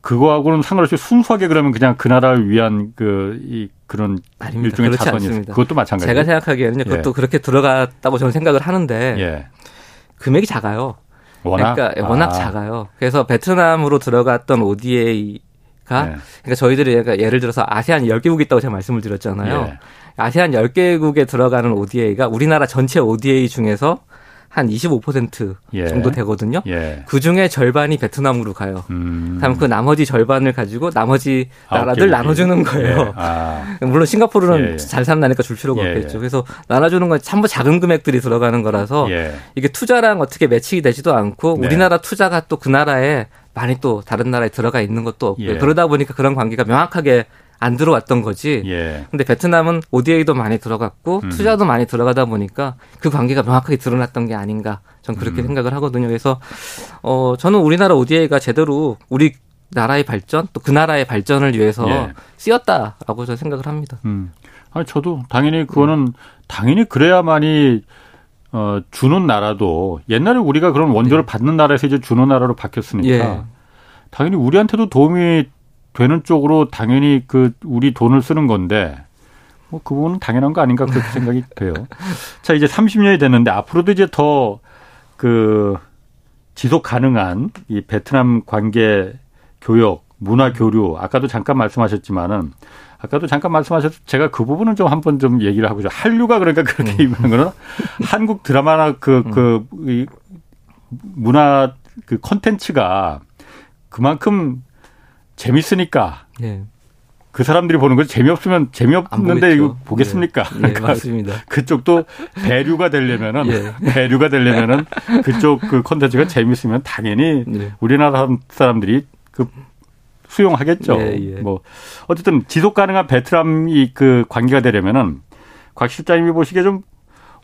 A: 그거하고는 상관없이 순수하게 그러면 그냥 그 나라를 위한 그 이 그런
C: 아닙니다. 일종의 자본이
A: 그것도 마찬가지.
C: 제가 생각하기에는 그것도 예. 그렇게 들어갔다고 저는 생각을 하는데 예. 금액이 작아요. 워낙 그러니까 워낙 아. 작아요. 그래서 베트남으로 들어갔던 ODA가 예. 그러니까 저희들이 그러니까 예를 들어서 아세안 10개국 있다고 제가 말씀을 드렸잖아요. 예. 아세안 10개국에 들어가는 ODA가 우리나라 전체 ODA 중에서 한 25% 예. 정도 되거든요. 예. 그 중에 절반이 베트남으로 가요. 음. 다음 그 나머지 절반을 가지고 나머지 나라들 아, 나눠주는 거예요. 예. 아. 물론 싱가포르는 예, 예. 잘 산다니까 줄 필요가 예, 없겠죠. 그래서 나눠주는 건 전부 작은 금액들이 들어가는 거라서 이게 투자랑 어떻게 매칭이 되지도 않고 네. 우리나라 투자가 또 그 나라에 많이 또 다른 나라에 들어가 있는 것도 없고 그러다 보니까 그런 관계가 명확하게 안 들어왔던 거지. 예. 근데 베트남은 ODA도 많이 들어갔고 음. 투자도 많이 들어가다 보니까 그 관계가 명확하게 드러났던 게 아닌가. 전 그렇게 음. 생각을 하거든요. 그래서 어 저는 우리나라 ODA가 제대로 우리 나라의 발전 또 그 나라의 발전을 위해서 예. 쓰였다라고 저는 생각을 합니다. 음.
A: 아니 저도 당연히 그거는 음. 당연히 그래야만이 어 주는 나라도 옛날에 우리가 그런 원조를 네. 받는 나라에서 이제 주는 나라로 바뀌었으니까 예. 당연히 우리한테도 도움이 되는 쪽으로 당연히 그 우리 돈을 쓰는 건데 뭐 그 부분은 당연한 거 아닌가 그렇게 생각이 (laughs) 돼요. 자 이제 30년이 됐는데 앞으로도 이제 더 그 지속 가능한 이 베트남 관계 교역 문화 교류 아까도 잠깐 말씀하셨지만은 아까도 잠깐 말씀하셨 제가 그 부분은 좀 한번 좀 얘기를 하고 싶어요. 한류가 그러니까 그렇게 음. 입는 거는 한국 드라마나 그그 그, 그 문화 그 콘텐츠가 그만큼 재밌으니까. 네. 그 사람들이 보는 거지 재미없으면 재미없는데 이거 보겠습니까?
C: 예, 네, (laughs) 그러니까 맞습니다.
A: 그쪽도 배류가 되려면은 예. 배류가 되려면은 그쪽 그 콘텐츠가 재밌으면 당연히 예. 우리나라 사람들이 그 수용하겠죠. 뭐 어쨌든 지속 가능한 베트남이 그 관계가 되려면은 곽 실장님이 보시기에 좀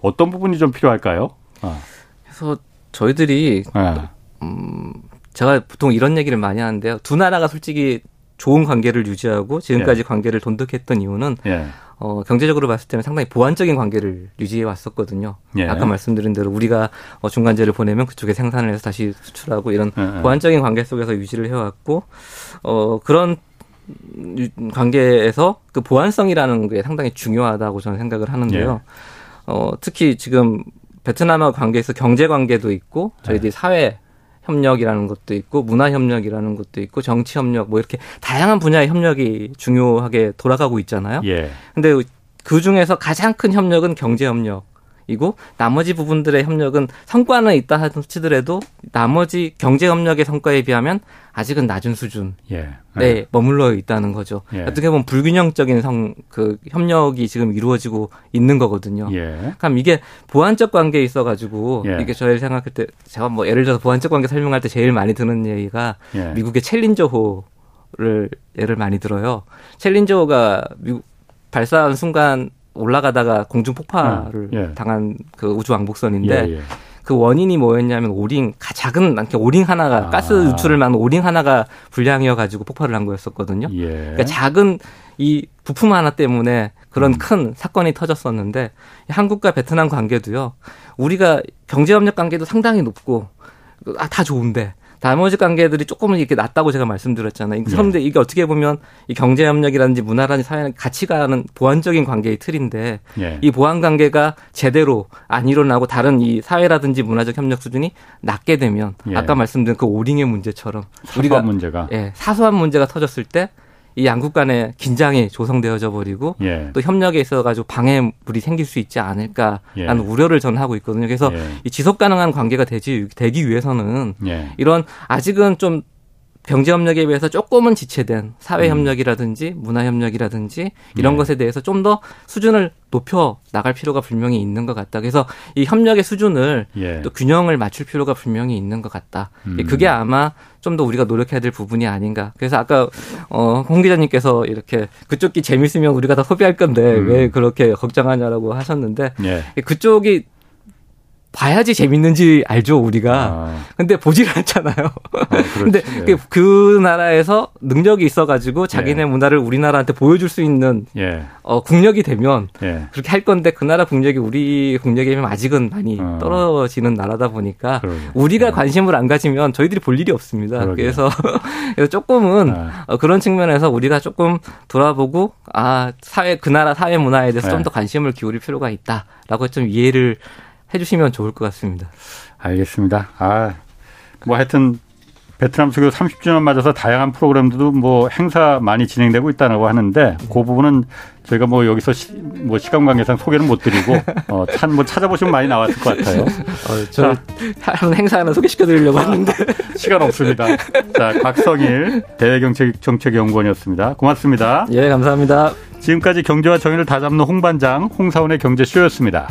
A: 어떤 부분이 좀 필요할까요?
C: 아. 그래서 저희들이 아. 음, 제가 보통 이런 얘기를 많이 하는데요. 두 나라가 솔직히 좋은 관계를 유지하고 지금까지 예. 관계를 돈독했던 이유는 예. 어, 경제적으로 봤을 때는 상당히 보완적인 관계를 유지해 왔었거든요. 예. 아까 말씀드린 대로 우리가 어, 중간재를 보내면 그쪽에 생산을 해서 다시 수출하고 이런 예. 보완적인 관계 속에서 유지를 해왔고 어, 그런 관계에서 그 보완성이라는 게 상당히 중요하다고 저는 생각을 하는데요. 예. 어, 특히 지금 베트남과 관계에서 경제 관계도 있고 저희들이 예. 사회 협력이라는 것도 있고 문화 협력이라는 것도 있고 정치 협력 뭐 이렇게 다양한 분야의 협력이 중요하게 돌아가고 있잖아요. 예. 근데 그 중에서 가장 큰 협력은 경제 협력. 이고 나머지 부분들의 협력은 성과는 있다 하더라도 나머지 경제 협력의 성과에 비하면 아직은 낮은 수준에 예. 네. 머물러 있다는 거죠. 예. 어떻게 보면 불균형적인 성 그 협력이 지금 이루어지고 있는 거거든요. 예. 그럼 이게 보완적 관계에 있어 가지고 예. 이게 저희 생각할 때 제가 뭐 예를 들어서 보완적 관계 설명할 때 제일 많이 드는 얘기가 예. 미국의 챌린저호를 예를 많이 들어요. 챌린저호가 미국 발사한 순간 올라가다가 공중 폭발을 예. 당한 그 우주 왕복선인데 예, 예. 그 원인이 뭐였냐면 오링 작은 많게 오링 하나가 아. 가스 유출을 막는 오링 하나가 불량이어 가지고 폭발을 한 거였었거든요. 예. 그러니까 작은 이 부품 하나 때문에 그런 음. 큰 사건이 터졌었는데 한국과 베트남 관계도요. 우리가 경제협력 관계도 상당히 높고 아, 다 좋은데 나머지 관계들이 조금은 이렇게 낮다고 제가 말씀드렸잖아요. 그런데 네. 이게 어떻게 보면 이 경제 협력이라든지 문화라든지 사회는 같이 가는 보완적인 관계의 틀인데 네. 이 보완 관계가 제대로 안 일어나고 다른 이 사회라든지 문화적 협력 수준이 낮게 되면 네. 아까 말씀드린 그 오링의 문제처럼
A: 우리가 문제가
C: 예, 사소한 문제가 터졌을 때 이 양국 간의 긴장이 조성되어져 버리고 예. 또 협력에 있어 가지고 방해물이 생길 수 있지 않을까라는 예. 우려를 저는 하고 있거든요. 그래서 예. 이 지속 가능한 관계가 되지 되기 위해서는 예. 이런 아직은 좀 경제 협력에 비해서 조금은 지체된 사회 음. 협력이라든지 문화 협력이라든지 이런 네. 것에 대해서 좀 더 수준을 높여 나갈 필요가 분명히 있는 것 같다. 그래서 이 협력의 수준을 예. 또 균형을 맞출 필요가 분명히 있는 것 같다. 음. 그게 아마 좀 더 우리가 노력해야 될 부분이 아닌가. 그래서 아까 어홍 기자님께서 이렇게 그쪽이 재밌으면 우리가 다 소비할 건데 음. 왜 그렇게 걱정하냐라고 하셨는데 예. 그쪽이 봐야지 재밌는지 알죠 우리가. 아. 근데 보질 않잖아요. 아, 근데 예. 그, 그 나라에서 능력이 있어가지고 자기네 예. 문화를 우리나라한테 보여줄 수 있는 예. 어, 국력이 되면 예. 그렇게 할 건데 그 나라 국력이 우리 국력에 비하면 아직은 많이 어. 떨어지는 나라다 보니까 그러게. 우리가 예. 관심을 안 가지면 저희들이 볼 일이 없습니다. 그러게. 그래서 (laughs) 그래서 조금은 아. 어, 그런 측면에서 우리가 조금 돌아보고 아 사회 그 나라 사회 문화에 대해서 좀 더 관심을 기울일 필요가 있다라고 좀 이해를 해주시면 좋을 것 같습니다.
A: 알겠습니다. 아, 뭐 하여튼 베트남 수교 30주년 맞아서 다양한 프로그램들도 뭐 행사 많이 진행되고 있다고 하는데 그 부분은 저희가 뭐 여기서 시, 뭐 시간 관계상 소개는 못 드리고 어, 참뭐 찾아보시면 많이 나왔을 것 같아요. 어,
C: 저한 행사 하나 소개시켜 드리려고 하는데
A: 시간 없습니다. 자, 박성일 대외정책연구원이었습니다. 고맙습니다.
C: 예, 감사합니다.
A: 지금까지 경제와 정의를 다잡는 홍반장 홍사원의 경제쇼였습니다.